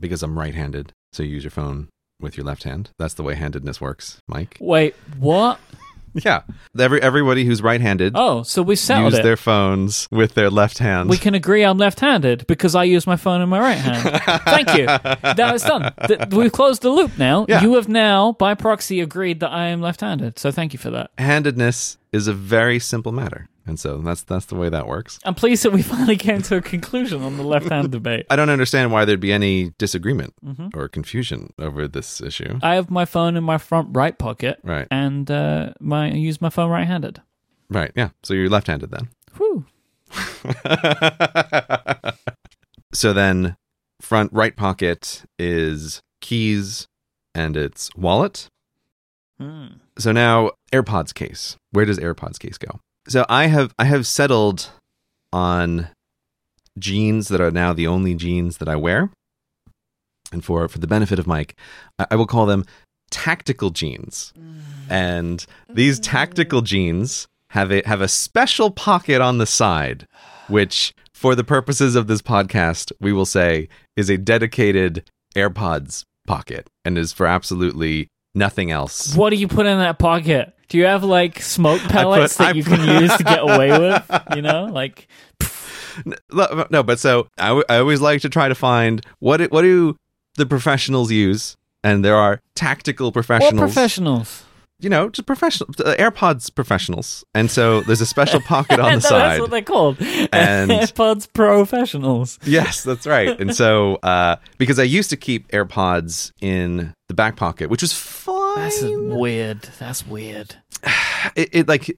because I'm right-handed. So you use your phone with your left hand. That's the way handedness works, Myke. Wait, what? Yeah. Every everybody who's right-handed Oh, so we settled use it. their phones with their left hand. We can agree I'm left-handed because I use my phone in my right hand. Thank you. That is done. Th- We've closed the loop now. Yeah. You have now, by proxy, agreed that I am left-handed. So thank you for that. Handedness is a very simple matter. And so that's that's the way that works. I'm pleased that we finally came to a conclusion on the left hand debate. I don't understand why there'd be any disagreement hmm or confusion over this issue. I have my phone in my front right pocket, Right. and uh, my I use my phone right handed. Right. Yeah. So you're left-handed then. Whew. so then front right pocket is keys and it's wallet. Hmm. So now AirPods case. Where does AirPods case go? So I have I have settled on jeans that are now the only jeans that I wear. And for for the benefit of Myke, I, I will call them tactical jeans. Mm. And these mm. tactical jeans have a have a special pocket on the side, which for the purposes of this podcast, we will say is a dedicated AirPods pocket and is for absolutely nothing else. What do you put in that pocket? Do you have like smoke pellets I that you can use to get away with? You know, like No, no, but so I, w- I always like to try to find what it, what do the professionals use, and there are tactical professionals. what professionals. you know, just professional uh, AirPods professionals, and so there's a special pocket on the That's side. That's what they're called. And- AirPods professionals. Yes, that's right. And so, uh, because I used to keep AirPods in the back pocket, which was fine. That's weird. That's weird. it, it like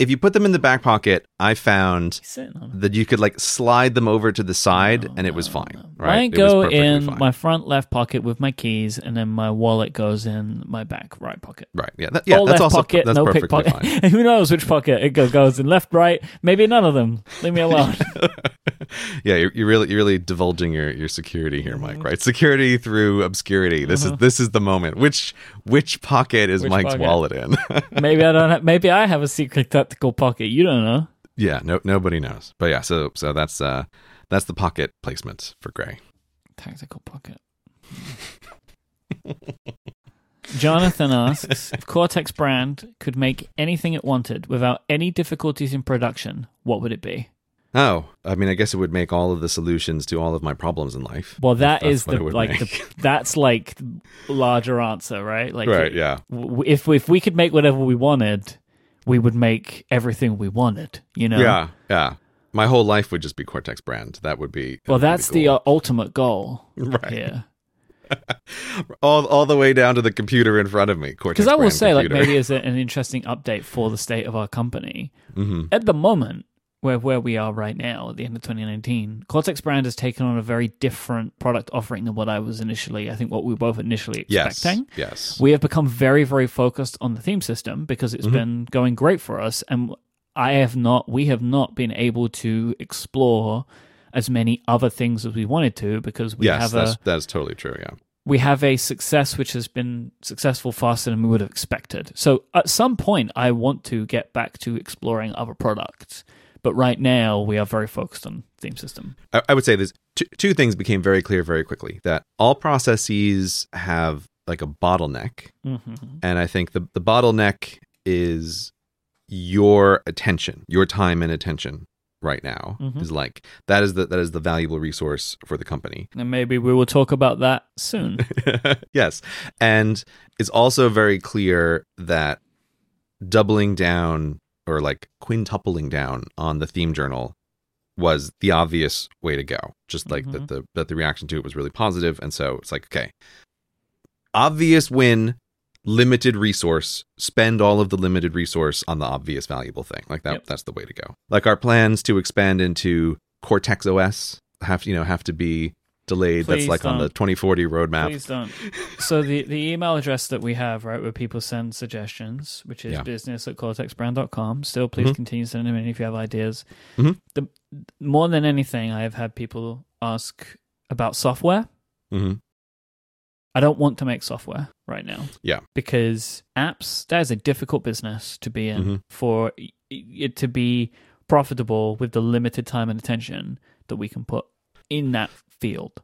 if you put them in the back pocket, I found He's sitting on. that you could like slide them over to the side, No, and it was no, fine. no. Right? I go in fine. my front left pocket with my keys, and then my wallet goes in my back right pocket. right. Yeah. That, yeah. Or that's left also pocket, that's no perfectly pickpocket. fine. Who knows which pocket it goes in? Left, right, maybe none of them. Leave me alone. yeah, you're, you're really you're really divulging your, your security here, Mm-hmm. Myke. Right? Security through obscurity. This Uh-huh. is this is the moment. Which which pocket is Which Myke's pocket? wallet in? maybe I don't. Have, maybe I have a secret tactical pocket. You don't know. yeah. No. Nobody knows. But yeah. So so that's uh that's the pocket placement for Grey. Tactical pocket. Jonathan asks if Cortex brand could make anything it wanted without any difficulties in production, what would it be? Oh, I mean, I guess it would make all of the solutions to all of my problems in life. Well, that That's is the like the that's like larger answer, right? Like right? Yeah. if if we could make whatever we wanted, we would make everything we wanted. You know. Yeah. Yeah. My whole life would just be Cortex brand. That would be. that Well, would be that's the goal. uh, ultimate goal right. here. All all the way down to the computer in front of me. Cortex. Because I will say, like, maybe as a, an interesting update for the state of our company Mhm. at the moment, where where we are right now at the end of 2019, Cortex brand has taken on a very different product offering than what I was initially. I think what we were both initially expecting. Yes. yes. We have become very, very focused on the theme system because it's Mhm. been going great for us, and I have not, we have not been able to explore as many other things as we wanted to because we yes. have That's a that's totally true. Yeah. we have a success which has been successful faster than we would have expected. So at some point, I want to get back to exploring other products. But right now, we are very focused on theme system. I, I would say there's two, two things became very clear very quickly that all processes have like a bottleneck Mm-hmm. and I think the the bottleneck is your attention, your time and attention right now Mhm. is like that is the that is the valuable resource for the company. And maybe we will talk about that soon. yes. And it's also very clear that doubling down or like quintupling down on the theme journal was the obvious way to go. Just like that mm-hmm. the that the reaction to it was really positive and so it's like okay. Obvious win, limited resource, spend all of the limited resource on the obvious valuable thing. Like that Yep. that's the way to go. Like our plans to expand into Cortex OS have you know have to be delayed. Please that's like on the 2040 roadmap. Please don't. So the, the email address that we have, right, where people send suggestions, which is Yeah. business at cortexbrand.com. Still, please Mhm. continue sending them in if you have ideas. Mhm. The More than anything, I have had people ask about software. hmm I don't want to make software right now. Yeah. Because apps, that is a difficult business to be in Mhm. for it to be profitable with the limited time and attention that we can put in that field.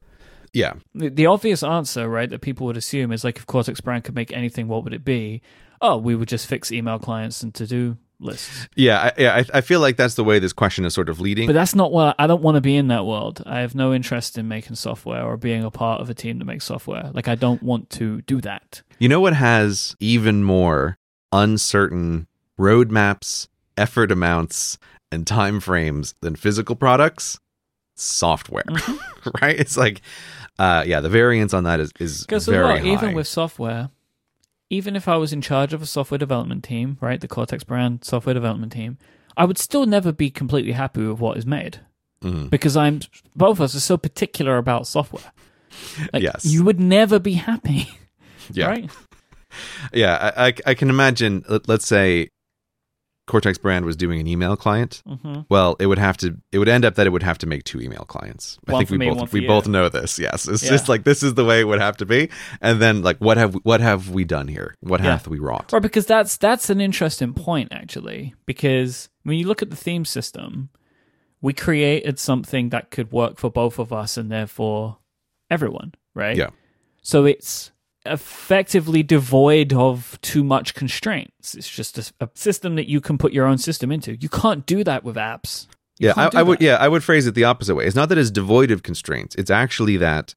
Yeah. The, the obvious answer, right, that people would assume is like if Cortex Brand could make anything, what would it be? Oh, we would just fix email clients and to do lists. Yeah. I, yeah. I, I feel like that's the way this question is sort of leading. But that's not what I don't want to be in that world. I have no interest in making software or being a part of a team that makes software. Like I don't want to do that. you know what has even more uncertain roadmaps effort amounts and time frames than physical products, software. right? It's like uh yeah, the variance on that is is Because very well, high. even with software, even if I was in charge of a software development team, right, the Cortex brand software development team, I would still never be completely happy with what is made Mhm. because I'm both of us are so particular about software. Like, Yes. you would never be happy, yeah. right? Yeah, I, I, I can imagine. Let's say Cortex Brand was doing an email client. hmm Well, it would have to. It would end up that it would have to make two email clients. I think we me, both we you. both know this. Yes, it's Yeah. just like this is the way it would have to be. And then like what have what have we done here? What Yeah. hath we wrought? Right, because that's that's an interesting point actually. Because when you look at the theme system, we created something that could work for both of us and therefore everyone, right? Yeah. So it's effectively devoid of too much constraints. It's just a, a system that you can put your own system into. You can't do that with apps. You Yeah, I, I would. Yeah, I would phrase it the opposite way. It's not that it's devoid of constraints. It's actually that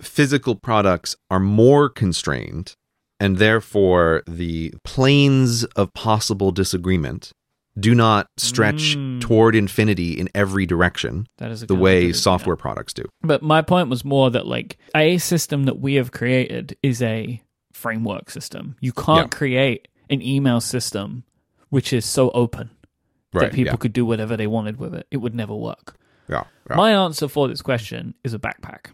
physical products are more constrained, and therefore the planes of possible disagreement do not stretch Mm. toward infinity in every direction That is the way software products do. But my point was more that like a system that we have created is a framework system. You can't Yeah. create an email system which is so open Right. that people yeah. could do whatever they wanted with it. It would never work. yeah. yeah. My answer for this question is a backpack.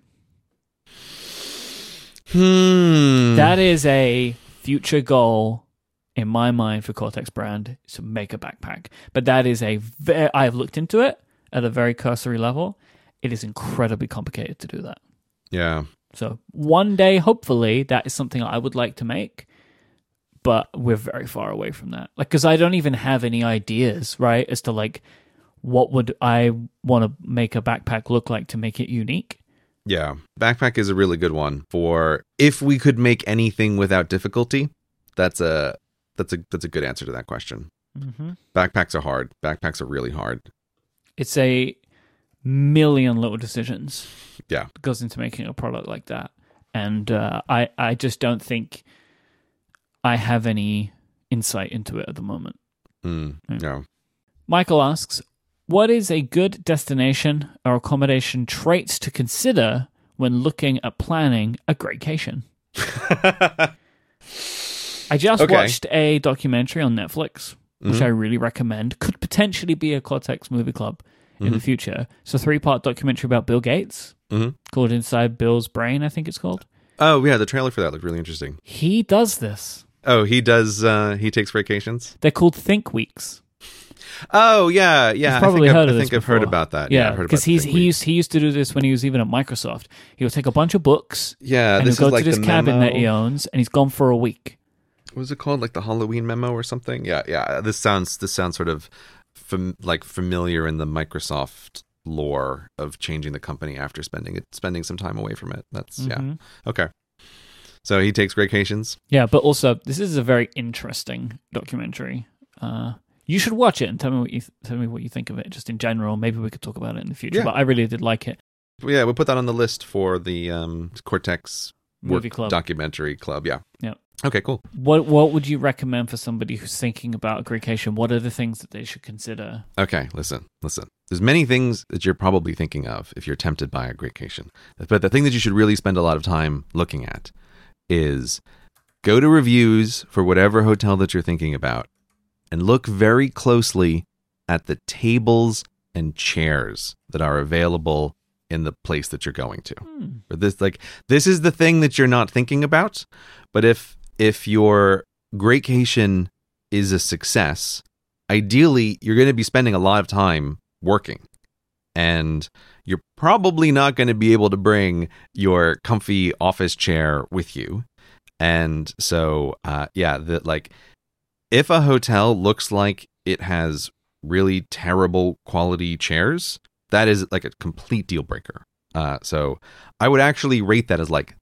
hmm. That is a future goal in my mind for Cortex brand is to make a backpack. But that is a very, I have looked into it at a very cursory level. It is incredibly complicated to do that. yeah. So one day, hopefully, that is something I would like to make. But we're very far away from that. Like, because I don't even have any ideas, right, as to like what would I want to make a backpack look like to make it unique. Yeah. Backpack is a really good one for if we could make anything without difficulty. That's a that's a that's a good answer to that question. Mm-hmm. Backpacks are hard. Backpacks are really hard. It's a million little decisions. Yeah. goes into making a product like that, and uh, I I just don't think I have any insight into it at the moment. Mm, no. Michael asks, "What is a good destination or accommodation traits to consider when looking at planning a greycation?" I just Okay. watched a documentary on Netflix, which Mhm. I really recommend. Could potentially be a Cortex movie club in Mm-hmm. the future. It's a three-part documentary about Bill Gates Mhm. called Inside Bill's Brain, I think it's called. Oh yeah, the trailer for that looked really interesting. He does this. Oh, he does. uh He takes vacations. They're called Think Weeks. Oh yeah, yeah. You've probably I think heard I've, of I think I've heard about that. Yeah, Yeah, because about he's he used he used to do this when he was even at Microsoft. He would take a bunch of books Yeah, and this he'll is go like to this cabin memo. that he owns, and he's gone for a week. Was it called? Like the Halloween memo or something? Yeah, yeah. This sounds this sounds sort of fam- like familiar in the Microsoft lore of changing the company after spending it spending some time away from it. That's yeah. Mhm. Okay. So he takes great vacations. Yeah, but also this is a very interesting documentary. Uh, you should watch it and tell me what you th- tell me what you think of it, just in general. Maybe we could talk about it in the future. Yeah. But I really did like it. Yeah, we'll put that on the list for the um, Cortex Movie club. documentary club. Yeah. Yeah. Okay. Cool. What what would you recommend for somebody who's thinking about a Greycation? What are the things that they should consider? Okay. Listen. Listen. There's many things that you're probably thinking of if you're tempted by a Greycation, but the thing that you should really spend a lot of time looking at is go to reviews for whatever hotel that you're thinking about, and look very closely at the tables and chairs that are available in the place that you're going to. Hmm. or this like this is the thing that you're not thinking about but if if your greycation is a success ideally you're going to be spending a lot of time working. And you're probably not going to be able to bring your comfy office chair with you. And so uh yeah that like if a hotel looks like it has really terrible quality chairs that is like a complete deal breaker. Uh so I would actually rate that as like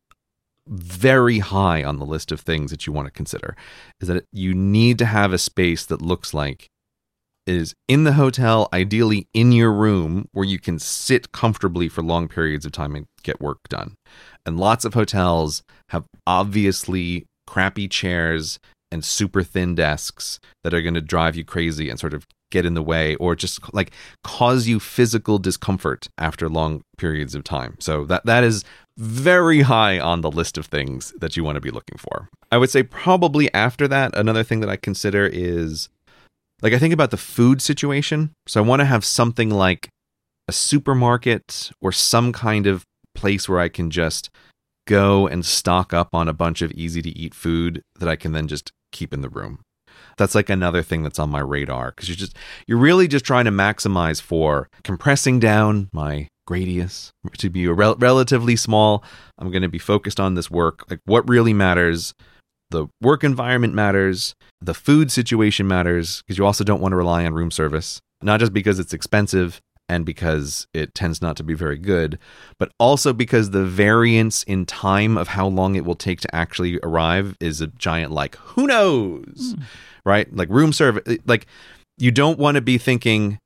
very high on the list of things that you want to consider. Is that you need to have a space that looks like is in the hotel, ideally in your room where you can sit comfortably for long periods of time and get work done. And lots of hotels have obviously crappy chairs and super thin desks that are going to drive you crazy and sort of get in the way or just like cause you physical discomfort after long periods of time. So that that is very high on the list of things that you want to be looking for. I would say probably after that another thing that I consider is like I think about the food situation. So I want to have something like a supermarket or some kind of place where I can just go and stock up on a bunch of easy to eat food that I can then just keep in the room. That's like another thing that's on my radar because you're just you're really just trying to maximize for compressing down my gradius to be a rel- relatively small. I'm going to be focused on this work. Like what really matters the work environment matters, the food situation matters, because you also don't want to rely on room service, not just because it's expensive and because it tends not to be very good, but also because the variance in time of how long it will take to actually arrive is a giant, like, who knows? Mm. Right? Like, room service, like, you don't want to be thinking,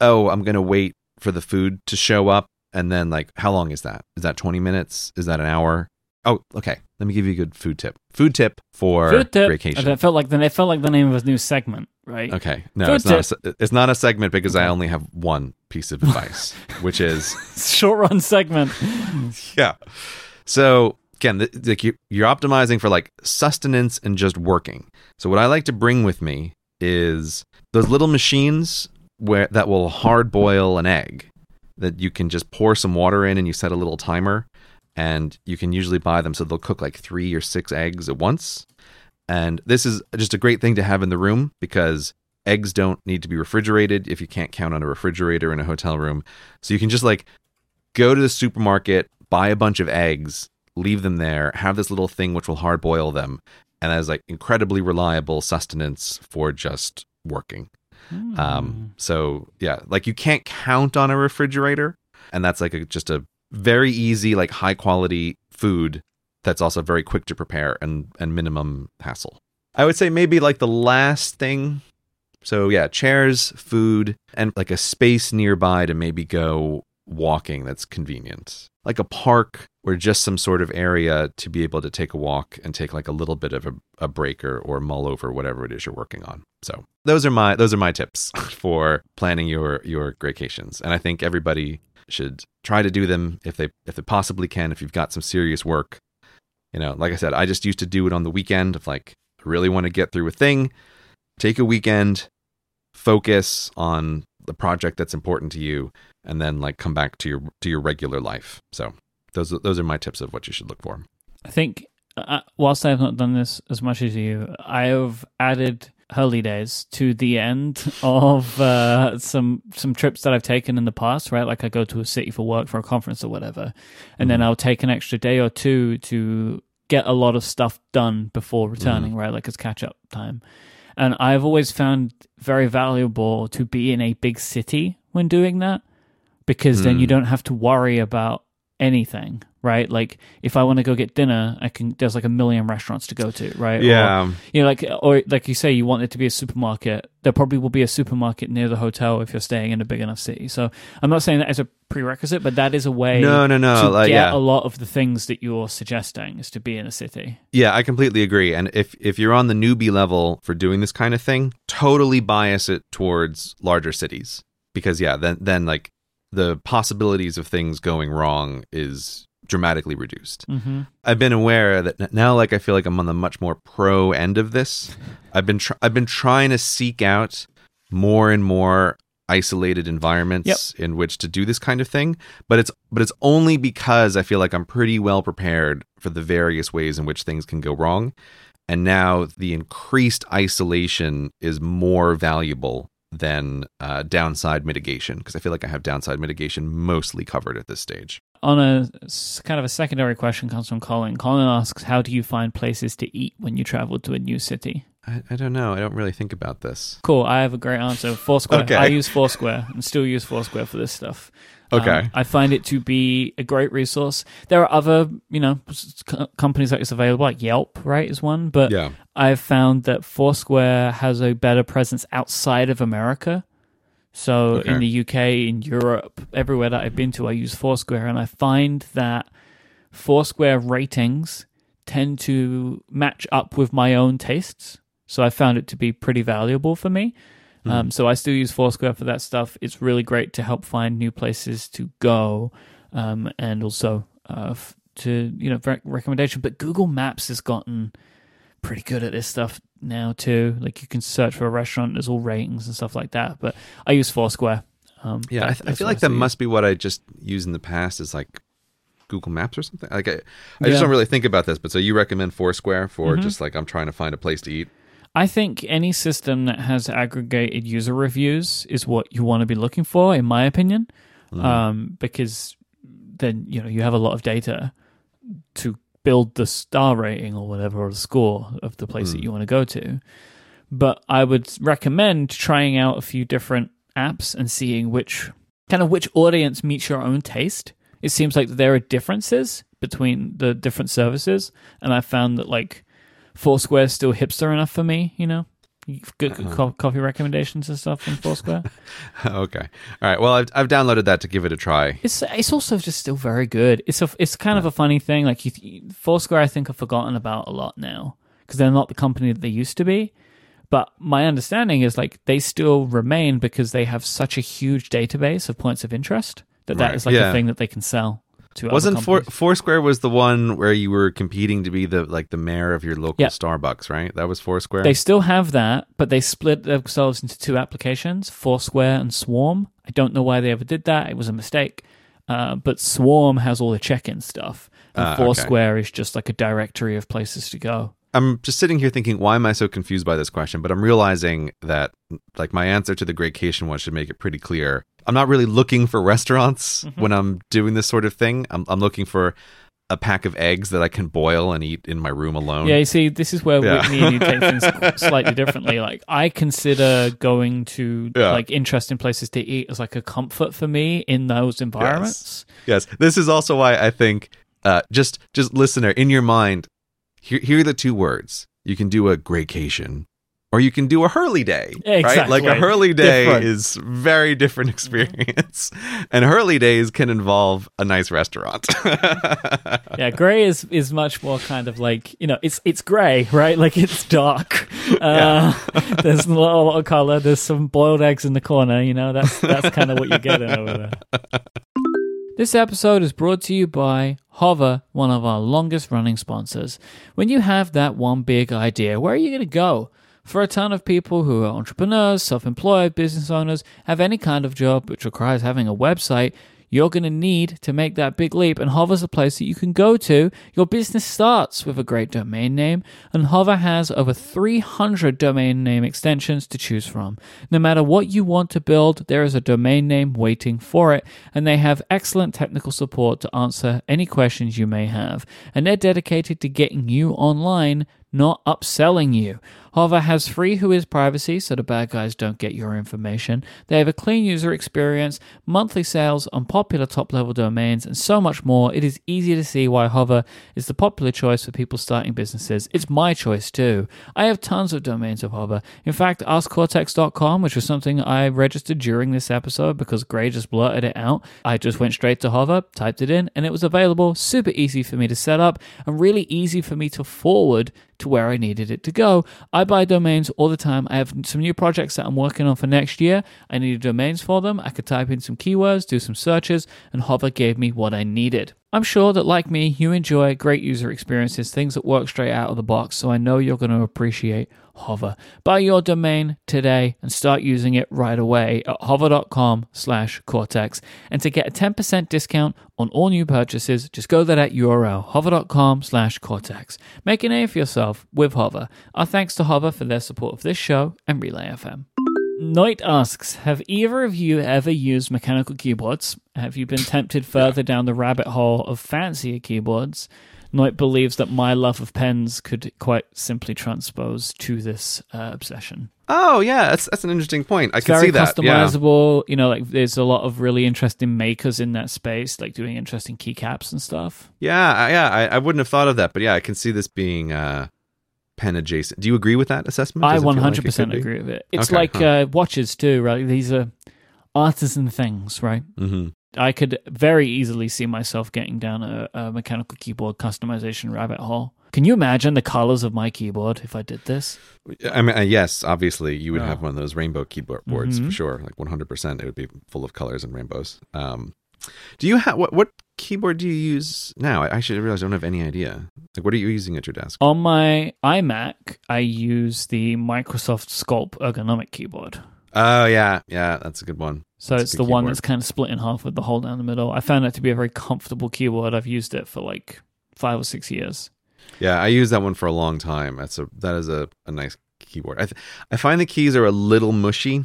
oh, I'm going to wait for the food to show up. And then, like, how long is that? Is that 20 minutes? Is that an hour? Oh, okay. Let me give you a good food tip. Food tip for food tip. Uh, vacation. It felt like the it felt like the name of a new segment, right? Okay, no, food it's tip. not. A, it's not a segment because I only have one piece of advice, which is short run segment. yeah. So again, like you, you're optimizing for like sustenance and just working. So what I like to bring with me is those little machines where that will hard boil an egg that you can just pour some water in and you set a little timer and you can usually buy them so they'll cook like three or six eggs at once. And this is just a great thing to have in the room because eggs don't need to be refrigerated if you can't count on a refrigerator in a hotel room. So you can just like go to the supermarket, buy a bunch of eggs, leave them there, have this little thing which will hard boil them, and that is like incredibly reliable sustenance for just working. Mm. Um, so yeah, like you can't count on a refrigerator, and that's like a, just a very easy, like high quality food that's also very quick to prepare and and minimum hassle. I would say maybe like the last thing. So yeah, chairs, food, and like a space nearby to maybe go walking that's convenient. Like a park or just some sort of area to be able to take a walk and take like a little bit of a, a break or, or mull over whatever it is you're working on. So those are my those are my tips for planning your your vacations. And I think everybody should try to do them if they if they possibly can if you've got some serious work you know like i said i just used to do it on the weekend if like i really want to get through a thing take a weekend focus on the project that's important to you and then like come back to your to your regular life so those those are my tips of what you should look for i think uh, whilst i have not done this as much as you i have added days to the end of uh, some some trips that I've taken in the past, right? Like I go to a city for work for a conference or whatever, and mm-hmm. then I'll take an extra day or two to get a lot of stuff done before returning, mm-hmm. right? Like it's catch up time. And I've always found very valuable to be in a big city when doing that because mm. then you mm. don't have to worry about anything, right? Like if I want to go get dinner, I can. There's like a million restaurants to go to, right? Yeah. Or, you know, like or like you say, you want it to be a supermarket. There probably will be a supermarket near the hotel if you're staying in a big enough city. So I'm not saying that as a prerequisite, but that is a way. No, no, no. To like, get yeah. a lot of the things that you're suggesting is to be in a city. Yeah, I completely agree. And if if you're on the newbie level for doing this kind of thing, totally bias it towards larger cities because yeah, then then like the possibilities of things going wrong is dramatically reduced. Mm-hmm. I've been aware that now, like I feel like I'm on the much more pro end of this. I've been tr- I've been trying to seek out more and more isolated environments yep. in which to do this kind of thing but it's but it's only because i feel like i'm pretty well prepared for the various ways in which things can go wrong and now the increased isolation is more valuable than uh, downside mitigation because I feel like I have downside mitigation mostly covered at this stage. On a kind of a secondary question comes from Colin. Colin asks, "How do you find places to eat when you travel to a new city?" I, I don't know. I don't really think about this. Cool. I have a great answer. Foursquare. okay. I use Foursquare and still use Foursquare for this stuff. Okay. Um, I find it to be a great resource. There are other, you know, companies that it's available, like Yelp, right, is one. But yeah. I've found that Foursquare has a better presence outside of America. So okay. in the UK, in Europe, everywhere that I've been to, I use Foursquare, and I find that Foursquare ratings tend to match up with my own tastes So I found it to be pretty valuable for me. Um, so I still use Foursquare for that stuff. It's really great to help find new places to go, um, and also uh, f- to you know rec- recommendation. But Google Maps has gotten pretty good at this stuff now too. Like you can search for a restaurant, there's all ratings and stuff like that. But I use Foursquare. Um, Yeah, I, th- I feel like that use. must be what I just used in the past is like Google Maps or something. Like I, I Yeah. just don't really think about this. But so you recommend Foursquare for Mhm. just like I'm trying to find a place to eat. I think any system that has aggregated user reviews is what you want to be looking for, in my opinion, Mm-hmm. um, because then you know you have a lot of data to build the star rating or whatever or the score of the place that Mm. you want to go to. But I would recommend trying out a few different apps and seeing which kind of which audience meets your own taste. It seems like there are differences between the different services, and I found that like Foursquare is still hipster enough for me. You know, good, good co- coffee recommendations and stuff from Foursquare. okay, all right. Well, I've I've downloaded that to give it a try. it's it's also just still very good. It's a it's kind of a funny thing. Like you, Foursquare, I think are forgotten about a lot now because they're not the company that they used to be. But my understanding is like they still remain because they have such a huge database of points of interest that that Right, is like yeah. a thing that they can sell to. Wasn't Four. Foursquare was the one where you were competing to be the like the mayor of your local Yeah. Starbucks, right? That was Foursquare. They still have that, but they split themselves into two applications, Foursquare and Swarm. I don't know why they ever did that. It was a mistake. Uh, but Swarm has all the check-in stuff, and okay. Foursquare is just like a directory of places to go. I'm just sitting here thinking, why am I so confused by this question? But I'm realizing that like my answer to the Greycation one should make it pretty clear. I'm not really looking for restaurants Mm-hmm. when I'm doing this sort of thing. I'm, I'm looking for a pack of eggs that I can boil and eat in my room alone. Yeah, you see, this is where Yeah. Whitney and you take things slightly differently. Like, I consider going to Yeah. like interesting places to eat as like a comfort for me in those environments. Yes. This is also why I think uh, just just listener in your mind, here here are the two words. You can do a greycation or you can do a Hurley day. Right? Like a Hurley day Different. is very different experience. and Hurley days can involve a nice restaurant. Yeah, grey is is much more kind of like you know, it's it's grey, right? Like it's dark. Uh, there's a lot, a lot of color. There's some boiled eggs in the corner. You know, that's that's kind of what you're getting over there. This episode is brought to you by Hover, one of our longest running sponsors. When you have that one big idea, where are you going to go? For a ton of people who are entrepreneurs, self employed, business owners, have any kind of job which requires having a website, you're going to need to make that big leap, and Hover's a place that you can go to. Your business starts with a great domain name, and Hover has over 300 domain name extensions to choose from. No matter what you want to build, there is a domain name waiting for it, and they have excellent technical support to answer any questions you may have. And they're dedicated to getting you online not upselling you. Hover has free Whois privacy so the bad guys don't get your information. They have a clean user experience, monthly sales on popular top level domains, and so much more. It is easy to see why Hover is the popular choice for people starting businesses. It's my choice too. I have tons of domains of Hover. In fact, AskCortex.com, which was something I registered during this episode because Grey just blurted it out, I just went straight to Hover, typed it in, and it was available. Super easy for me to set up and really easy for me to forward to where I needed it to go. I buy domains all the time. I have some new projects that I'm working on for next year. I needed domains for them. I could type in some keywords, do some searches, and Hover gave me what I needed. I'm sure that, like me, you enjoy great user experiences, things that work straight out of the box, so I know you're going to appreciate Hover. Buy your domain today and start using it right away at hover.com slash cortex. And to get a 10% discount on all new purchases, just go to that URL, hover.com slash cortex. Make an a name for yourself with Hover. Our thanks to Hover for their support of this show and Relay FM. Noit asks, have either of you ever used mechanical keyboards? Have you been tempted further down the rabbit hole of fancier keyboards? Noit believes that my love of pens could quite simply transpose to this uh, obsession. oh yeah, that's that's an interesting point. I It's can see that. Yeah. customizable. You know, like there's a lot of really interesting makers in that space, like doing interesting keycaps and stuff. Yeah, yeah, I, I wouldn't have thought of that, but yeah, I can see this being uh, pen adjacent. Do you agree with that assessment? I Does like it 100% could be? agree with it. It's Okay, like huh. uh, watches too, right? These are artisan things, right? Mhm. I could very easily see myself getting down a, a mechanical keyboard customization rabbit hole. Can you imagine the colors of my keyboard if I did this? I mean, uh, yes, obviously, you would Yeah. have one of those rainbow keyboard boards Mhm. for sure. Like 100%, it would be full of colors and rainbows. Um, do you have what? What keyboard do you use now? I actually realize I don't have any idea. Like, what are you using at your desk? On my iMac, I use the Microsoft Sculpt ergonomic keyboard. Oh yeah, yeah, that's a good one. So That's it's the one keyboard. that's kind of split in half with the hole down the middle. I found that to be a very comfortable keyboard. I've used it for like five or six years. Yeah, I used that one for a long time. That's a that is a, a nice keyboard. I th- I find the keys are a little mushy.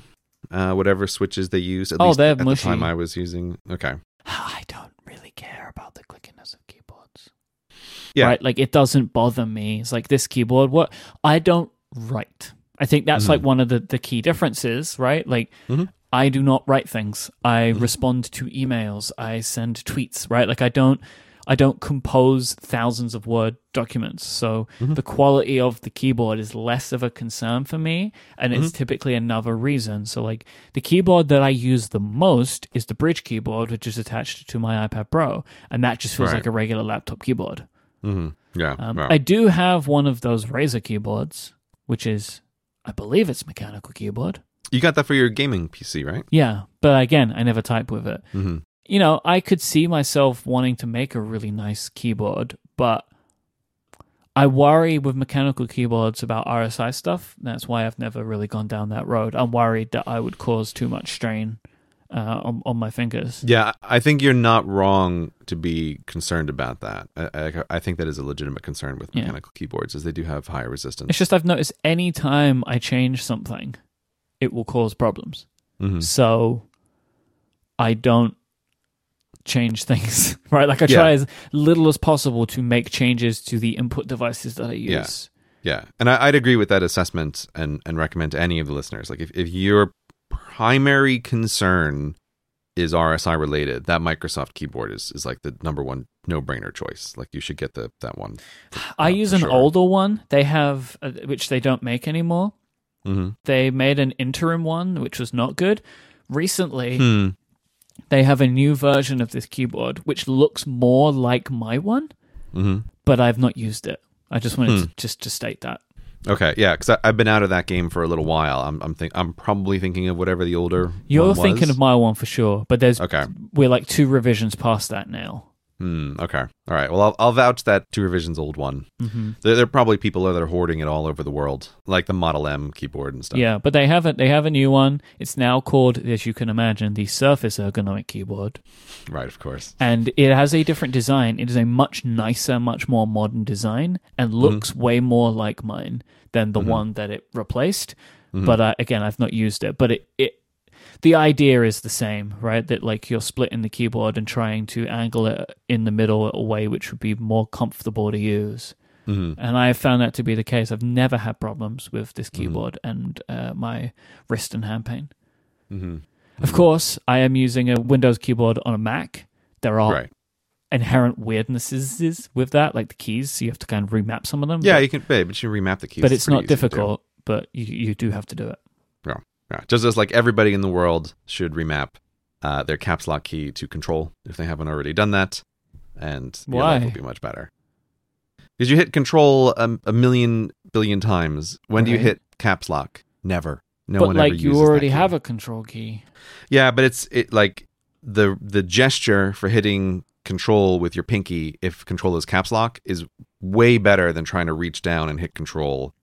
Uh, whatever switches they use. At Oh, least they're at mushy. the time I was using. Okay. I don't really care about the clickiness of keyboards. Yeah. Right? Like it doesn't bother me. It's like this keyboard, what I don't write. I think that's Mhm. like one of the, the key differences, right? Like Mhm. I do not write things. I Mhm. respond to emails. I send tweets, right? Like I don't I don't compose thousands of word documents. So Mhm. the quality of the keyboard is less of a concern for me and it's Mm-hmm. typically another reason. So like the keyboard that I use the most is the Brydge keyboard which is attached to my iPad Pro and that just feels Right. like a regular laptop keyboard. hmm Yeah. Um, wow. I do have one of those Razer keyboards which is I believe it's mechanical keyboard. you got that for your gaming PC, right? Yeah, but again, I never type with it. hmm you know, I could see myself wanting to make a really nice keyboard, but I worry with mechanical keyboards about RSI stuff. That's why I've never really gone down that road. I'm worried that I would cause too much strain uh, on, on my fingers. Yeah, I think you're not wrong to be concerned about that. I, I, I think that is a legitimate concern with Yeah. mechanical keyboards, as they do have higher resistance. It's just I've noticed any time I change something, it will cause problems. Mhm. So I don't change things, right? Like I Yeah. try as little as possible to make changes to the input devices that I Yeah. use. Yeah, and I, I'd agree with that assessment, and and recommend to any of the listeners, like if if your primary concern is RSI related, that Microsoft keyboard is is like the number one no brainer choice. Like you should get the that one. I Uh, use an sure. older one. They have, uh, which they don't make anymore. hmm They made an interim one, which was not good. Recently, Hmm. they have a new version of this keyboard, which looks more like my one, hmm but I've not used it. I just wanted Hmm. to just to state that. Okay, yeah, because I've been out of that game for a little while. I'm I'm think I'm probably thinking of whatever the older. You're thinking of my one for sure, but there's Okay. we're like two revisions past that now. Hmm. Okay. All right. Well, I'll, I'll vouch that two revisions old one. hmm There, there are probably people that are hoarding it all over the world, like the Model M keyboard and stuff. Yeah, but they have a they have a new one. It's now called, as you can imagine, the Surface ergonomic keyboard. Right. Of course. and it has a different design. It is a much nicer, much more modern design, and looks way more like mine than the Mhm. one that it replaced. Mhm. But uh, again, I've not used it. But it, it, the idea is the same, right? That like you're splitting the keyboard and trying to angle it in the middle a way which would be more comfortable to use. Mhm. And I have found that to be the case. I've never had problems with this Mm-hmm. keyboard and uh, my wrist and hand pain. Mhm. Of course, I am using a Windows keyboard on a Mac. There are Right. inherent weirdnesses with that, like the keys. So you have to kind of remap some of them. Yeah, but, you can, but you remap the keys. but it's pretty not easy to do. difficult. But you you do have to do it. Yeah. Just as like everybody in the world should remap uh, their caps lock key to control if they haven't already done that, and your life Why? will be much better. Because you hit control a, a million billion times. When do you Right. hit caps lock? Never. No but one like ever you uses that already key. have a control key. Yeah, but it's it like the the gesture for hitting control with your pinky if control is caps lock is way better than trying to reach down and hit control.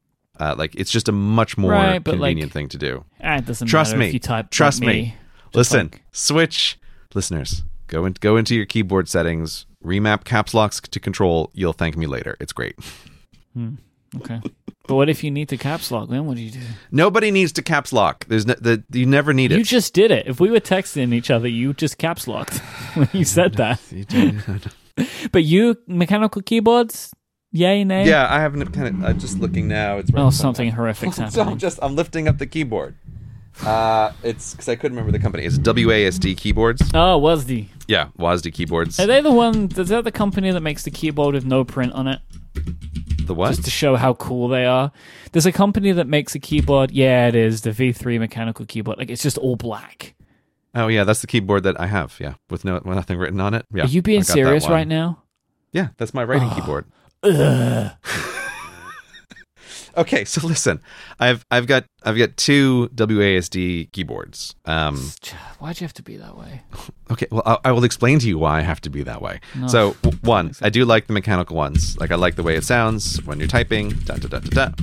Uh, like it's just a much more Right, convenient like, thing to do. Ah, it doesn't Trust me. if you type. like Trust me. me. Listen, like- switch listeners. Go in, go into your keyboard settings, remap caps locks to control. You'll thank me later. It's great. Hmm, okay. but what if you need to caps lock? Then what do you do? Nobody needs to caps lock. There's no, the, you never need it. You just did it. If we were texting each other, you just caps locked when you said that. You But you mechanical keyboards, yay nay? yeah, I haven't kind of. I'm just looking now. It's right Oh, front of something me. horrific's so I'm just I'm lifting up the keyboard. Uh, it's because I couldn't remember the company. It's WASD keyboards. Oh, WASD. Yeah, WASD keyboards. Are they the one? Is that the company that makes the keyboard with no print on it, The what? just to show how cool they are? There's a company that makes a keyboard. Yeah, it is the V3 mechanical keyboard. Like it's just all black. Oh yeah, that's the keyboard that I have. Yeah, with no with nothing written on it. Yeah. Are you being I got that serious right now? Yeah, that's my writing Oh. keyboard. Okay, so listen, I've I've got I've got two WASD keyboards. Um, Why'd you have to be that way? okay, well I, I will explain to you why I have to be that way. No. So one, I do like the mechanical ones. Like I like the way it sounds when you're typing. Da da da da da.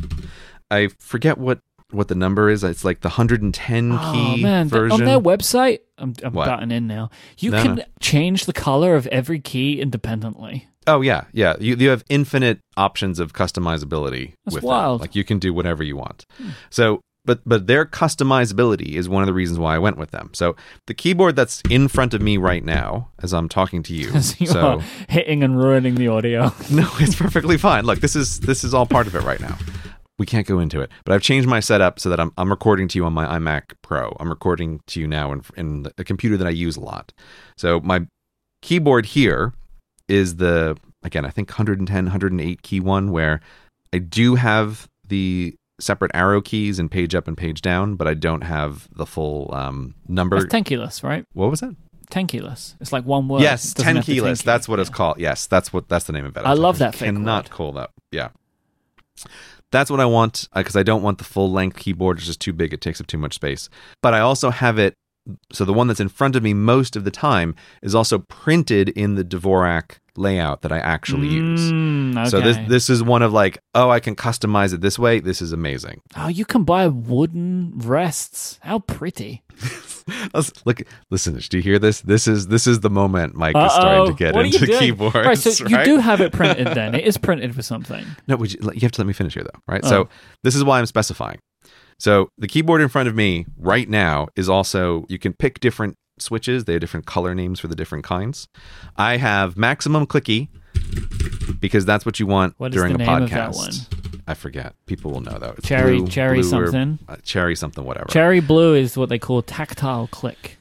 I forget what what the number is. It's like the 110 Oh key man, version. on their website, I'm, I'm in now. You No, can no. change the color of every key independently. Oh yeah, yeah. You you have infinite options of customizability That's with wild. them. Like you can do whatever you want. Hmm. So, but but their customizability is one of the reasons why I went with them. So the keyboard that's in front of me right now, as I'm talking to you, So you so hitting and ruining the audio. no, it's perfectly fine. Look, this is this is all part of it right now. We can't go into it, but I've changed my setup so that I'm I'm recording to you on my iMac Pro. I'm recording to you now in in a computer that I use a lot. So my keyboard here is the again I think 110 108 key one where I do have the separate arrow keys and page up and page down, but I don't have the full um, number. That's ten keyless, right? what was that? Ten keyless. It's like one word. yes, It doesn't ten have key. That's what it's called. Yes, that's what that's the name of it. I love that fake Cannot word. call that. Yeah, that's what I want because I don't want the full length keyboard. It's just too big. It takes up too much space. But I also have it. So the one that's in front of me most of the time is also printed in the Dvorak layout that I actually use. Mm, okay. So this this is one of like, oh, I can customize it this way. This is amazing. oh, you can buy wooden rests. How pretty. Look, listen. Do you hear this? This is this is the moment Myke is starting to get What into keyboards. Right, so you do have it printed then. It is printed for something. No, would you, you have to let me finish here, though, right? Oh. So this is why I'm specifying. So the keyboard in front of me right now is also you can pick different switches. They have different color names for the different kinds. I have maximum clicky because that's what you want What is during the a name of podcast. that one? I forget. People will know though. It's Cherry- blue- cherry blue or- something? uh, cherry something, whatever. Cherry blue is what they call tactile click.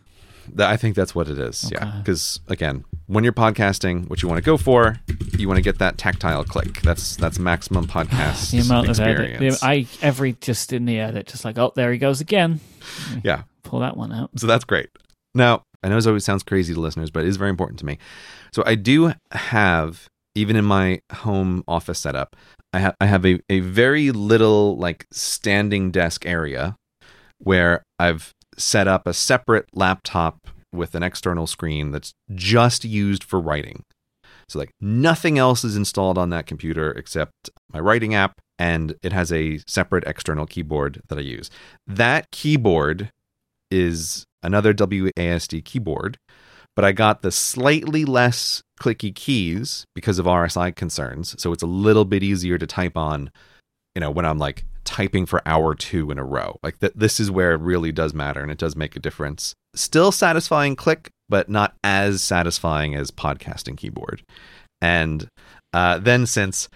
I think that's what it is. Yeah, because again, when you're podcasting, what you want to go for, you want to get that tactile click. That's that's maximum podcast The amount of experience. edit. the- I every just in the edit, just like oh, there he goes again. yeah, Pull that one out. So that's great. Now, I know this always sounds crazy to listeners, but it is very important to me. So I do have, even in my home office setup, I have I have a, a very little like standing desk area where I've set up a separate laptop with an external screen that's just used for writing. So like nothing else is installed on that computer except my writing app and it has a separate external keyboard that I use. That keyboard is another WASD keyboard, but I got the slightly less clicky keys because of RSI concerns. So it's a little bit easier to type on, you know, when I'm like typing for hour two in a row. Like th- this is where it really does matter and it does make a difference. Still satisfying click, but not as satisfying as podcasting keyboard. And uh, then since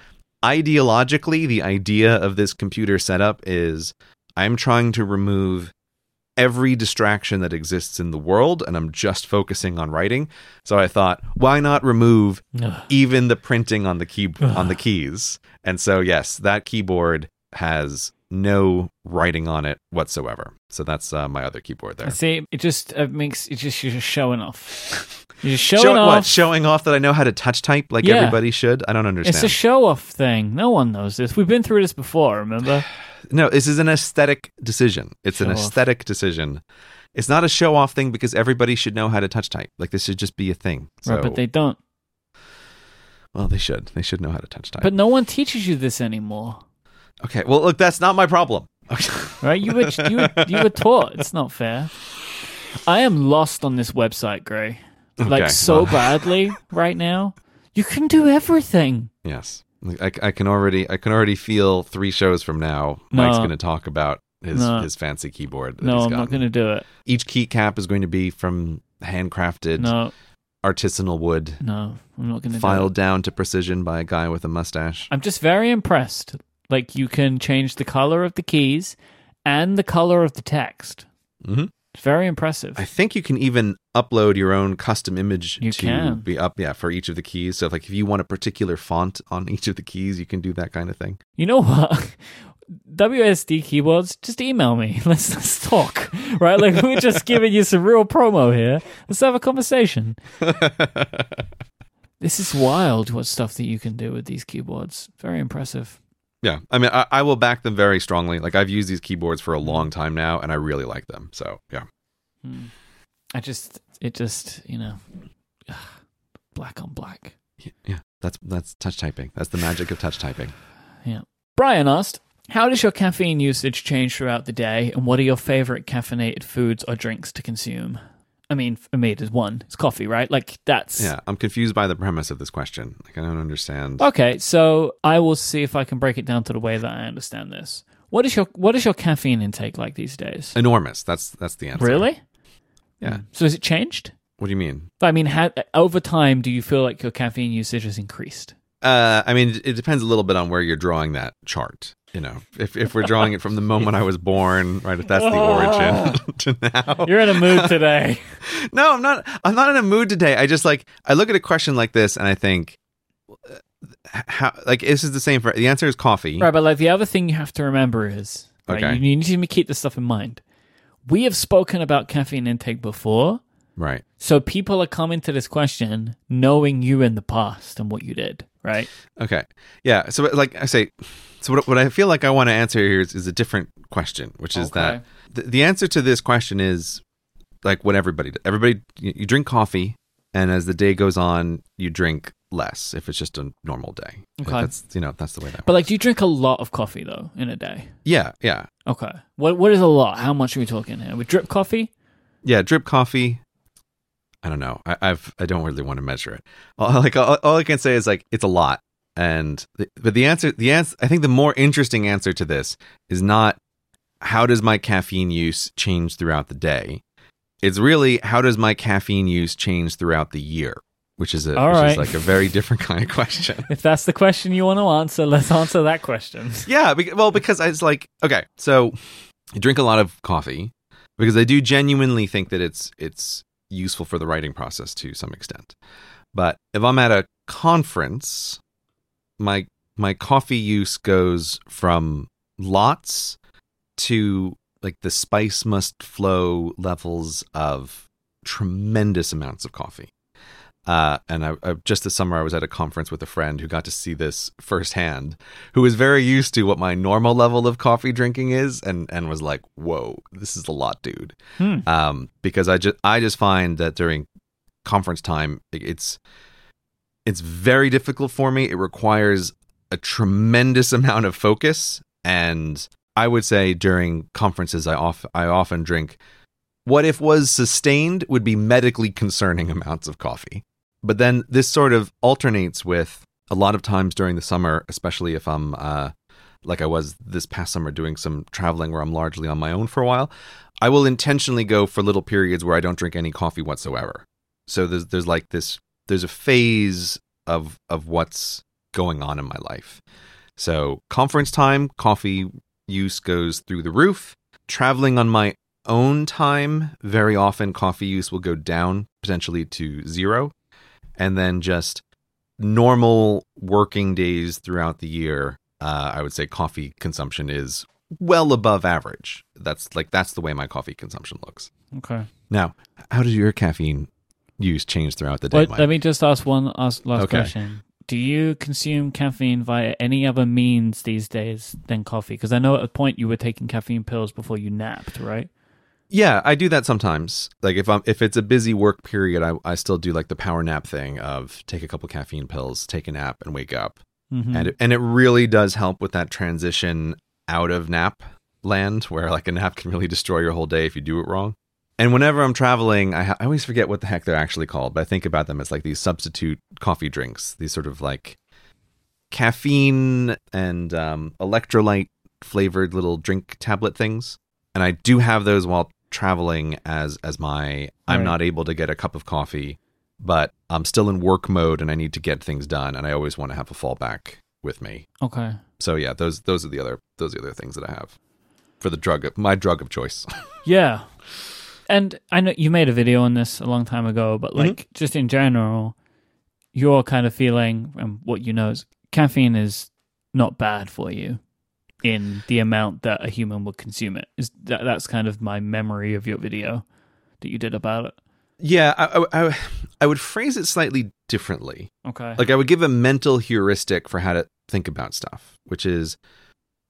ideologically the idea of this computer setup is I'm trying to remove every distraction that exists in the world and I'm just focusing on writing. So I thought, why not remove Ugh. even the printing on the key on the keys? And so yes, that keyboard has no writing on it whatsoever. So that's uh, my other keyboard there. See, it just it makes it just you're just showing off. You're just showing Show- off. what, showing off that I know how to touch type like Yeah. everybody should. I don't understand. it's a show off thing. No one knows this. We've been through this before. Remember? No, this is an aesthetic decision. It's an Show off. aesthetic decision. It's not a show off thing because everybody should know how to touch type. Like this should just be a thing. So, right, but they don't. well, they should. They should know how to touch type. But no one teaches you this anymore. Okay. Well, look, that's not my problem. Right? You were you were, you were taught. It's not fair. I am lost on this website, Grey. Like Okay, so well. badly right now. You can do everything. yes, I, I can already. I can already feel three shows from now. Myke's going to talk about his No. his fancy keyboard. That No, he's I'm not going to do it. Each key cap is going to be from handcrafted No, artisanal wood, no, I'm not going to do filed down to precision by a guy with a mustache. I'm just very impressed. Like you can change the color of the keys and the color of the text. Mhm. It's very impressive. I think you can even upload your own custom image You to can. be up, yeah, for each of the keys. So, like, if you want a particular font on each of the keys, you can do that kind of thing. You know what? WASD keyboards, just email me. Let's let's talk. Right? Like we're just giving you some real promo here. Let's have a conversation. This is wild. What stuff that you can do with these keyboards? Very impressive. Yeah, I mean, I, I will back them very strongly. Like I've used these keyboards for a long time now, and I really like them. So yeah, Hmm. I just, it just, you know, black on black. yeah, yeah. That's that's touch typing. That's the magic of touch typing. Yeah, Brian asked, How does your caffeine usage change throughout the day, and what are your favorite caffeinated foods or drinks to consume? I mean, for me, there's one. It's coffee, right? Like, that's. Yeah, I'm confused by the premise of this question. Like I don't understand. Okay, so I will see if I can break it down to the way that I understand this. What is your What is your caffeine intake like these days? Enormous. That's that's the answer. Really? Yeah. So has it changed? What do you mean? I mean, how, over time, do you feel like your caffeine usage has increased? Uh, I mean, it depends a little bit on where you're drawing that chart. You know, if if we're drawing it from the moment I was born, right? If that's the origin to now. You're in a mood today. No, I'm not. I'm not in a mood today. I just like I look at a question like this and I think, uh, how like this is the same for the answer is coffee. Right, but like the other thing you have to remember is right, Okay. you need to keep this stuff in mind. We have spoken about caffeine intake before, Right. so people are coming to this question knowing you in the past and what you did, right? Okay. Yeah. So like I say, so what, what I feel like I want to answer here is, is a different question, which is Okay. that the, the answer to this question is like what everybody does. Everybody you, you drink coffee, and as the day goes on, you drink less if it's just a normal day. Like, That's you know that's the way that. But works. like, do you drink a lot of coffee though in a day? yeah, yeah, Okay, what what is a lot? How much are we talking here? With drip coffee? yeah. Drip coffee. I don't know. I, I've I don't really want to measure it. All, like all, all I can say is like it's a lot. And the, but the answer, the answer, I think the more interesting answer to this is not how does my caffeine use change throughout the day. It's really how does my caffeine use change throughout the year, which is a All which right. is like a very different kind of question. If that's the question you want to answer, let's answer that question. yeah, well, because it's like okay, so I drink a lot of coffee because I do genuinely think that it's it's useful for the writing process to some extent. But if I'm at a conference, my my coffee use goes from lots to like the spice must flow levels of tremendous amounts of coffee. Uh, and I, I, just this summer, I was at a conference with a friend who got to see this firsthand, who was very used to what my normal level of coffee drinking is, and and was like, "Whoa, this is a lot, dude." Hmm. Um, because I just I just find that during conference time, it's it's very difficult for me. It requires a tremendous amount of focus, and I would say during conferences, I off I often drink what if was sustained would be medically concerning amounts of coffee. But then this sort of alternates with a lot of times during the summer, especially if I'm uh, like I was this past summer doing some traveling where I'm largely on my own for a while. I will intentionally go for little periods where I don't drink any coffee whatsoever. So there's there's like this there's a phase of of what's going on in my life. So conference time, coffee use goes through the roof. Traveling on my own time, very often coffee use will go down potentially to zero. And then just normal working days throughout the year, uh, I would say coffee consumption is well above average. That's like that's the way my coffee consumption looks. Okay. Now, how does your caffeine use change throughout the day? Wait, let me just ask one ask, last Okay. question. Do you consume caffeine via any other means these days than coffee? Because I know at a point you were taking caffeine pills before you napped, right? Yeah, I do that sometimes. Like if I'm if it's a busy work period, I I still do like the power nap thing of take a couple caffeine pills, take a nap, and wake up. Mhm. And it, and it really does help with that transition out of nap land, where like a nap can really destroy your whole day if you do it wrong. And whenever I'm traveling, I, ha- I always forget what the heck they're actually called, but I think about them as like these substitute coffee drinks, these sort of like caffeine and um, electrolyte flavored little drink tablet things. And I do have those while traveling as as my I'm not able to get a cup of coffee, but I'm still in work mode and I need to get things done, and I always want to have a fallback with me. Okay. So yeah, those those are the other those are the other things that I have for the drug of my drug of choice. Yeah. And I know you made a video on this a long time ago, but like mm-hmm. just in general, your kind of feeling and what you know is caffeine is not bad for you in the amount that a human would consume it. Is that that's kind of my memory of your video that you did about it. yeah, I, I, I would phrase it slightly differently. Okay. Like I would give a mental heuristic for how to think about stuff, which is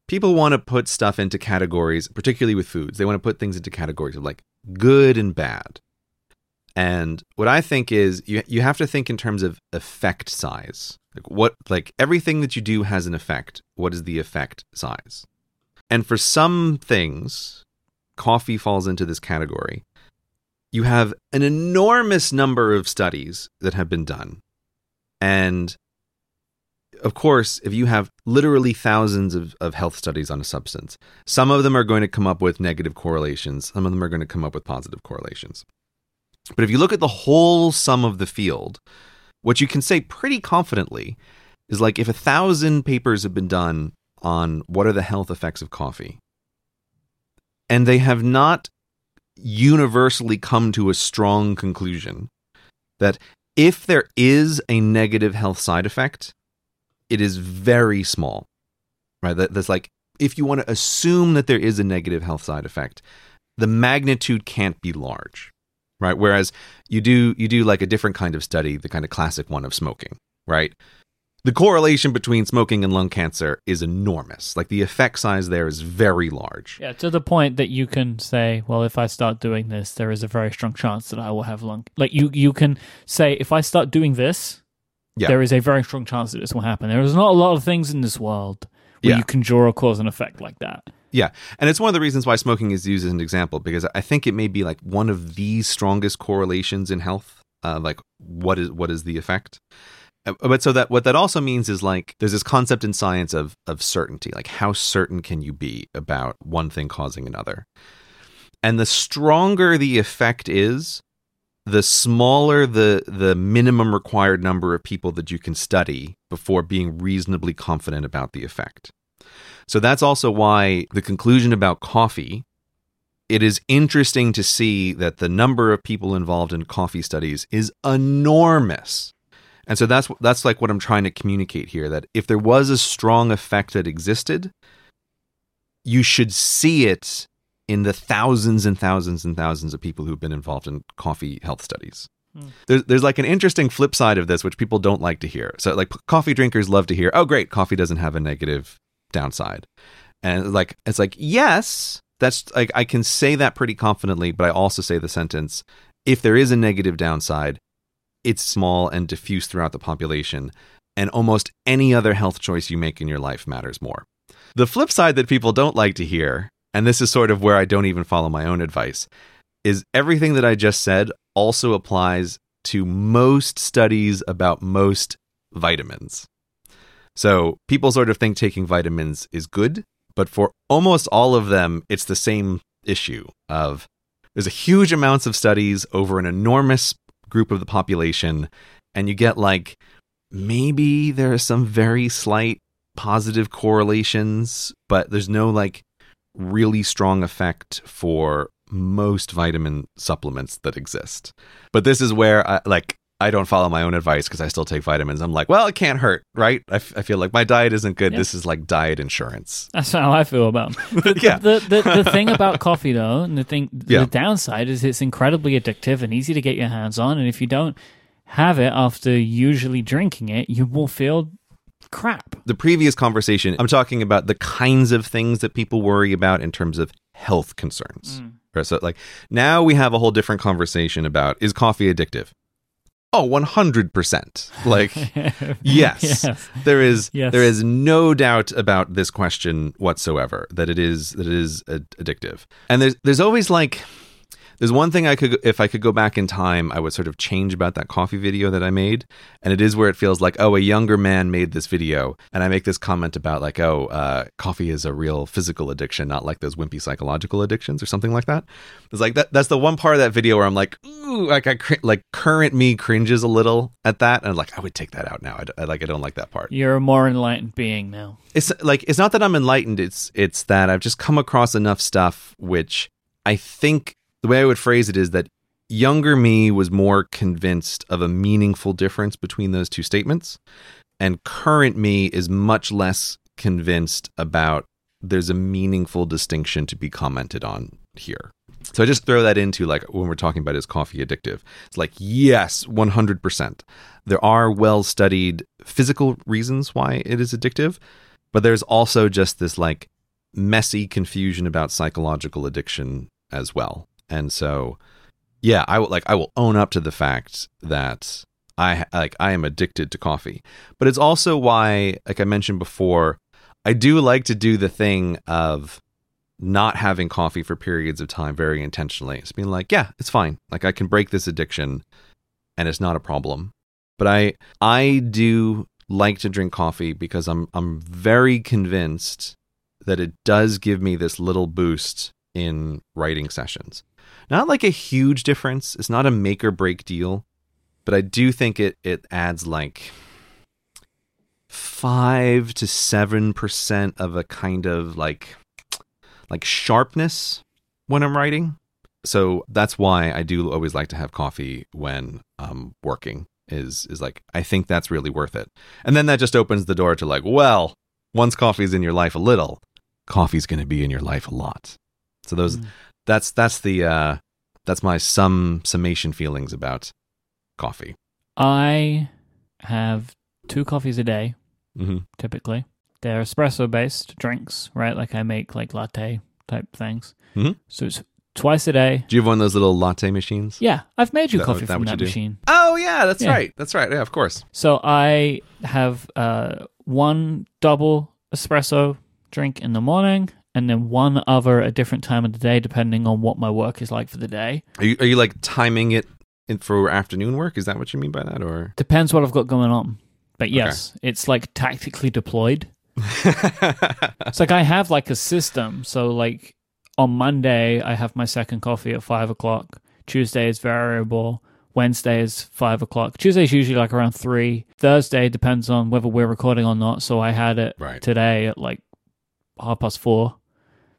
people want to put stuff into categories, particularly with foods. They want to put things into categories of like good and bad. And what I think is you you have to think in terms of effect size. Like what like everything that you do has an effect. What is the effect size? And for some things, coffee falls into this category. You have an enormous number of studies that have been done. And of course, if you have literally thousands of, of health studies on a substance, some of them are going to come up with negative correlations, some of them are going to come up with positive correlations. But if you look at the whole sum of the field, what you can say pretty confidently is like if a thousand papers have been done on what are the health effects of coffee, and they have not universally come to a strong conclusion that if there is a negative health side effect, it is very small. Right? That, that's like if you want to assume that there is a negative health side effect, the magnitude can't be large. Right? Whereas you do you do like a different kind of study, the kind of classic one of smoking, right? The correlation between smoking and lung cancer is enormous. Like the effect size there is very large. Yeah, to the point that you can say, well, if I start doing this, there is a very strong chance that I will have lung. Like you, you can say, if I start doing this, Yeah. there is a very strong chance that this will happen. There is not a lot of things in this world where Yeah. you can draw a cause and effect like that. Yeah, and it's one of the reasons why smoking is used as an example because I think it may be like one of the strongest correlations in health. Uh, like what is what is the effect? Uh, But so that what that also means is like there's this concept in science of of certainty. Like how certain can you be about one thing causing another? And the stronger the effect is, the smaller the the minimum required number of people that you can study before being reasonably confident about the effect. So that's also why the conclusion about coffee it is interesting to see that the number of people involved in coffee studies is enormous. And so that's that's like what I'm trying to communicate here that if there was a strong effect that existed, you should see it in the thousands and thousands and thousands of people who've been involved in coffee health studies. Hmm. There's, there's like an interesting flip side of this, which people don't like to hear. So, like, coffee drinkers love to hear, oh, great, coffee doesn't have a negative downside. And, like, it's like, yes, that's like, I can say that pretty confidently, but I also say the sentence, if there is a negative downside, it's small and diffuse throughout the population, and almost any other health choice you make in your life matters more. The flip side that people don't like to hear, and this is sort of where I don't even follow my own advice, is everything that I just said also applies to most studies about most vitamins. So people sort of think taking vitamins is good, but for almost all of them, it's the same issue of there's a huge amounts of studies over an enormous group of the population, and you get like maybe there are some very slight positive correlations, but there's no like really strong effect for most vitamin supplements that exist. But this is where I like I don't follow my own advice because I still take vitamins. I'm like, well, it can't hurt, right? I, f- I feel like my diet isn't good. Yeah. This is like diet insurance. That's how I feel about. The, Yeah. the, the, the thing about coffee, though, and the thing, Yeah. the downside is it's incredibly addictive and easy to get your hands on. And if you don't have it after usually drinking it, you will feel crap. The previous conversation, I'm talking about the kinds of things that people worry about in terms of health concerns. Mm. Right, So, like, now we have a whole different conversation about is coffee addictive? Oh, 100%. Like, yes, Yes. there is Yes. there is no doubt about this question whatsoever that it is that it is ad- addictive. And there's there's always like there's one thing I could if I could go back in time, I would sort of change about that coffee video that I made, and it is where it feels like oh, a younger man made this video, and I make this comment about like oh, uh, coffee is a real physical addiction, not like those wimpy psychological addictions or something like that. It's like that. That's the one part of that video where I'm like, ooh, like I cr- like current me cringes a little at that, and I'm like I would take that out now. I, d- I like I don't like that part You're a more enlightened being now. it's like it's not that I'm enlightened. It's it's that I've just come across enough stuff which I think the way I would phrase it is that younger me was more convinced of a meaningful difference between those two statements, and current me is much less convinced about there's a meaningful distinction to be commented on here. So I just throw that into like when we're talking about is coffee addictive. It's like yes, 100%. There are well studied physical reasons why it is addictive, but there's also just this like messy confusion about psychological addiction as well. And so yeah, I will like I will own up to the fact that I like I am addicted to coffee. But it's also why like I mentioned before, I do like to do the thing of not having coffee for periods of time very intentionally. It's being like, yeah, it's fine. Like I can break this addiction and it's not a problem. But I I do like to drink coffee because I'm I'm very convinced that it does give me this little boost in writing sessions. Not like a huge difference. It's not a make or break deal, but I do think it it adds like five to seven percent of a kind of like like sharpness when I'm writing. So that's why I do always like to have coffee when I'm working. Is is like I think that's really worth it. And then that just opens the door to like, well, once coffee's in your life a little, coffee's going to be in your life a lot. So those mm. That's that's the uh that's my sum summation feelings about coffee. I have two coffees a day, hmm typically. They're espresso based drinks, right? Like I make like latte type things. Mhm. So it's twice a day. Do you have one of those little latte machines? Yeah, I've made you That- coffee that from that machine. Oh yeah, that's Yeah. right. That's right. Yeah, of course. So I have uh, one double espresso drink in the morning, and then one other at a different time of the day, depending on what my work is like for the day. Are you are you like timing it in for afternoon work? Is that what you mean by that, or? Depends what I've got going on. But yes, it's like tactically deployed. It's like I have like a system. So like on Monday, I have my second coffee at five o'clock. Tuesday is variable. Wednesday is five o'clock. Tuesday is usually like around three. Thursday depends on whether we're recording or not. So I had it Right. today at like half past four.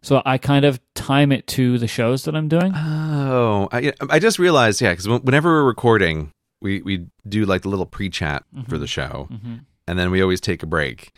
So I kind of time it to the shows that I'm doing. Oh, I, I just realized, yeah, because whenever we're recording, we, we do like the little pre chat for Mhm. the show, hmm and then we always take a break.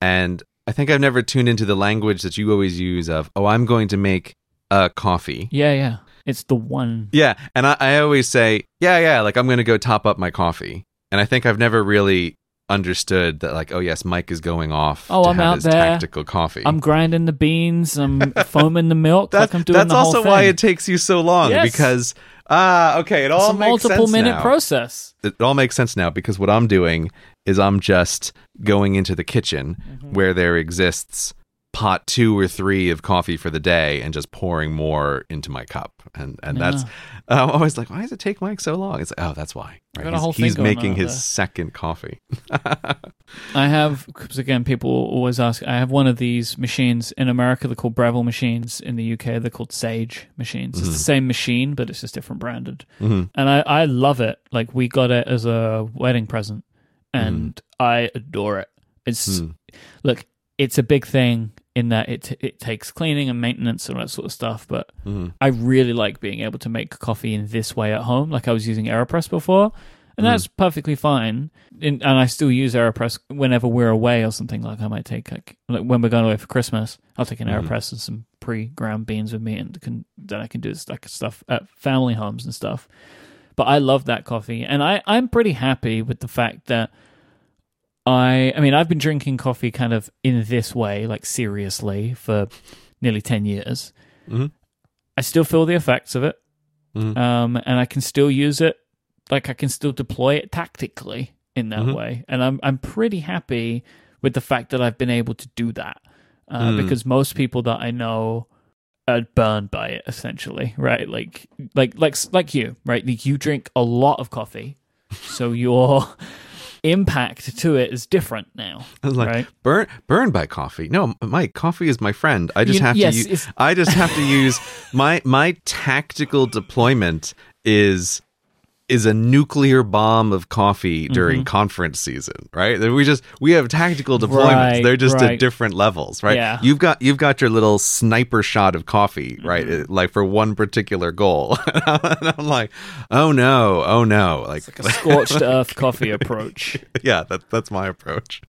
And I think I've never tuned into the language that you always use of, oh, I'm going to make a coffee. Yeah, yeah. It's the one. Yeah. And I, I always say, yeah, yeah, like I'm going to go top up my coffee. And I think I've never really understood that, like, oh, yes, Myke is going off Oh, I'm out there. tactical coffee. I'm grinding the beans. I'm foaming the milk. that's like I'm doing that's the whole also why it takes you so long Yes. because, ah, okay, it all it's a makes multiple sense minute now. process. it all makes sense now because what I'm doing is I'm just going into the kitchen Mm-hmm. where there exists pot two or three of coffee for the day and just pouring more into my cup. And and that's I'm always like, why does it take Myke so long? It's like, oh, that's why. Right? He's, he's making his there. second coffee. I have, because again, people always ask. I have one of these machines in America. They're called Breville machines. In the UK, they're called Sage machines. It's the same machine, but it's just different branded. Mhm. And I, I love it. Like we got it as a wedding present, and I adore it. It's Mm. look, it's a big thing in that it it takes cleaning and maintenance and all that sort of stuff. But Mhm. I really like being able to make coffee in this way at home. Like I was using Aeropress before, and Mm. that's perfectly fine. In, and I still use Aeropress whenever we're away or something. Like I might take like, like when we're going away for Christmas, I'll take an Mhm. Aeropress and some pre-ground beans with me, and can then I can do this like stuff at family homes and stuff. But I love that coffee, and I I'm pretty happy with the fact that. I I mean I've been drinking coffee kind of in this way, like seriously, for nearly ten years. Mhm. I still feel the effects of it, Mhm. um, and I can still use it. Like I can still deploy it tactically in that Mhm. way, and I'm I'm pretty happy with the fact that I've been able to do that uh, Mm. because most people that I know are burned by it essentially, right? Like like like like you, right? Like you drink a lot of coffee, so your impact to it is different now. I was like, Right. burn, burned by coffee. No, Myke, coffee is my friend. I just You- have yes, to. Use, I just have to use my my tactical deployment is is a nuclear bomb of coffee during conference season, right? We just we have tactical deployments. Mm-hmm. Right, They're just at different levels, right? Yeah. You've got you've got your little sniper shot of coffee, right? Mm-hmm. Like for one particular goal. and I'm like, oh no, oh no, like, Like a scorched earth coffee approach. yeah, that, that's my approach.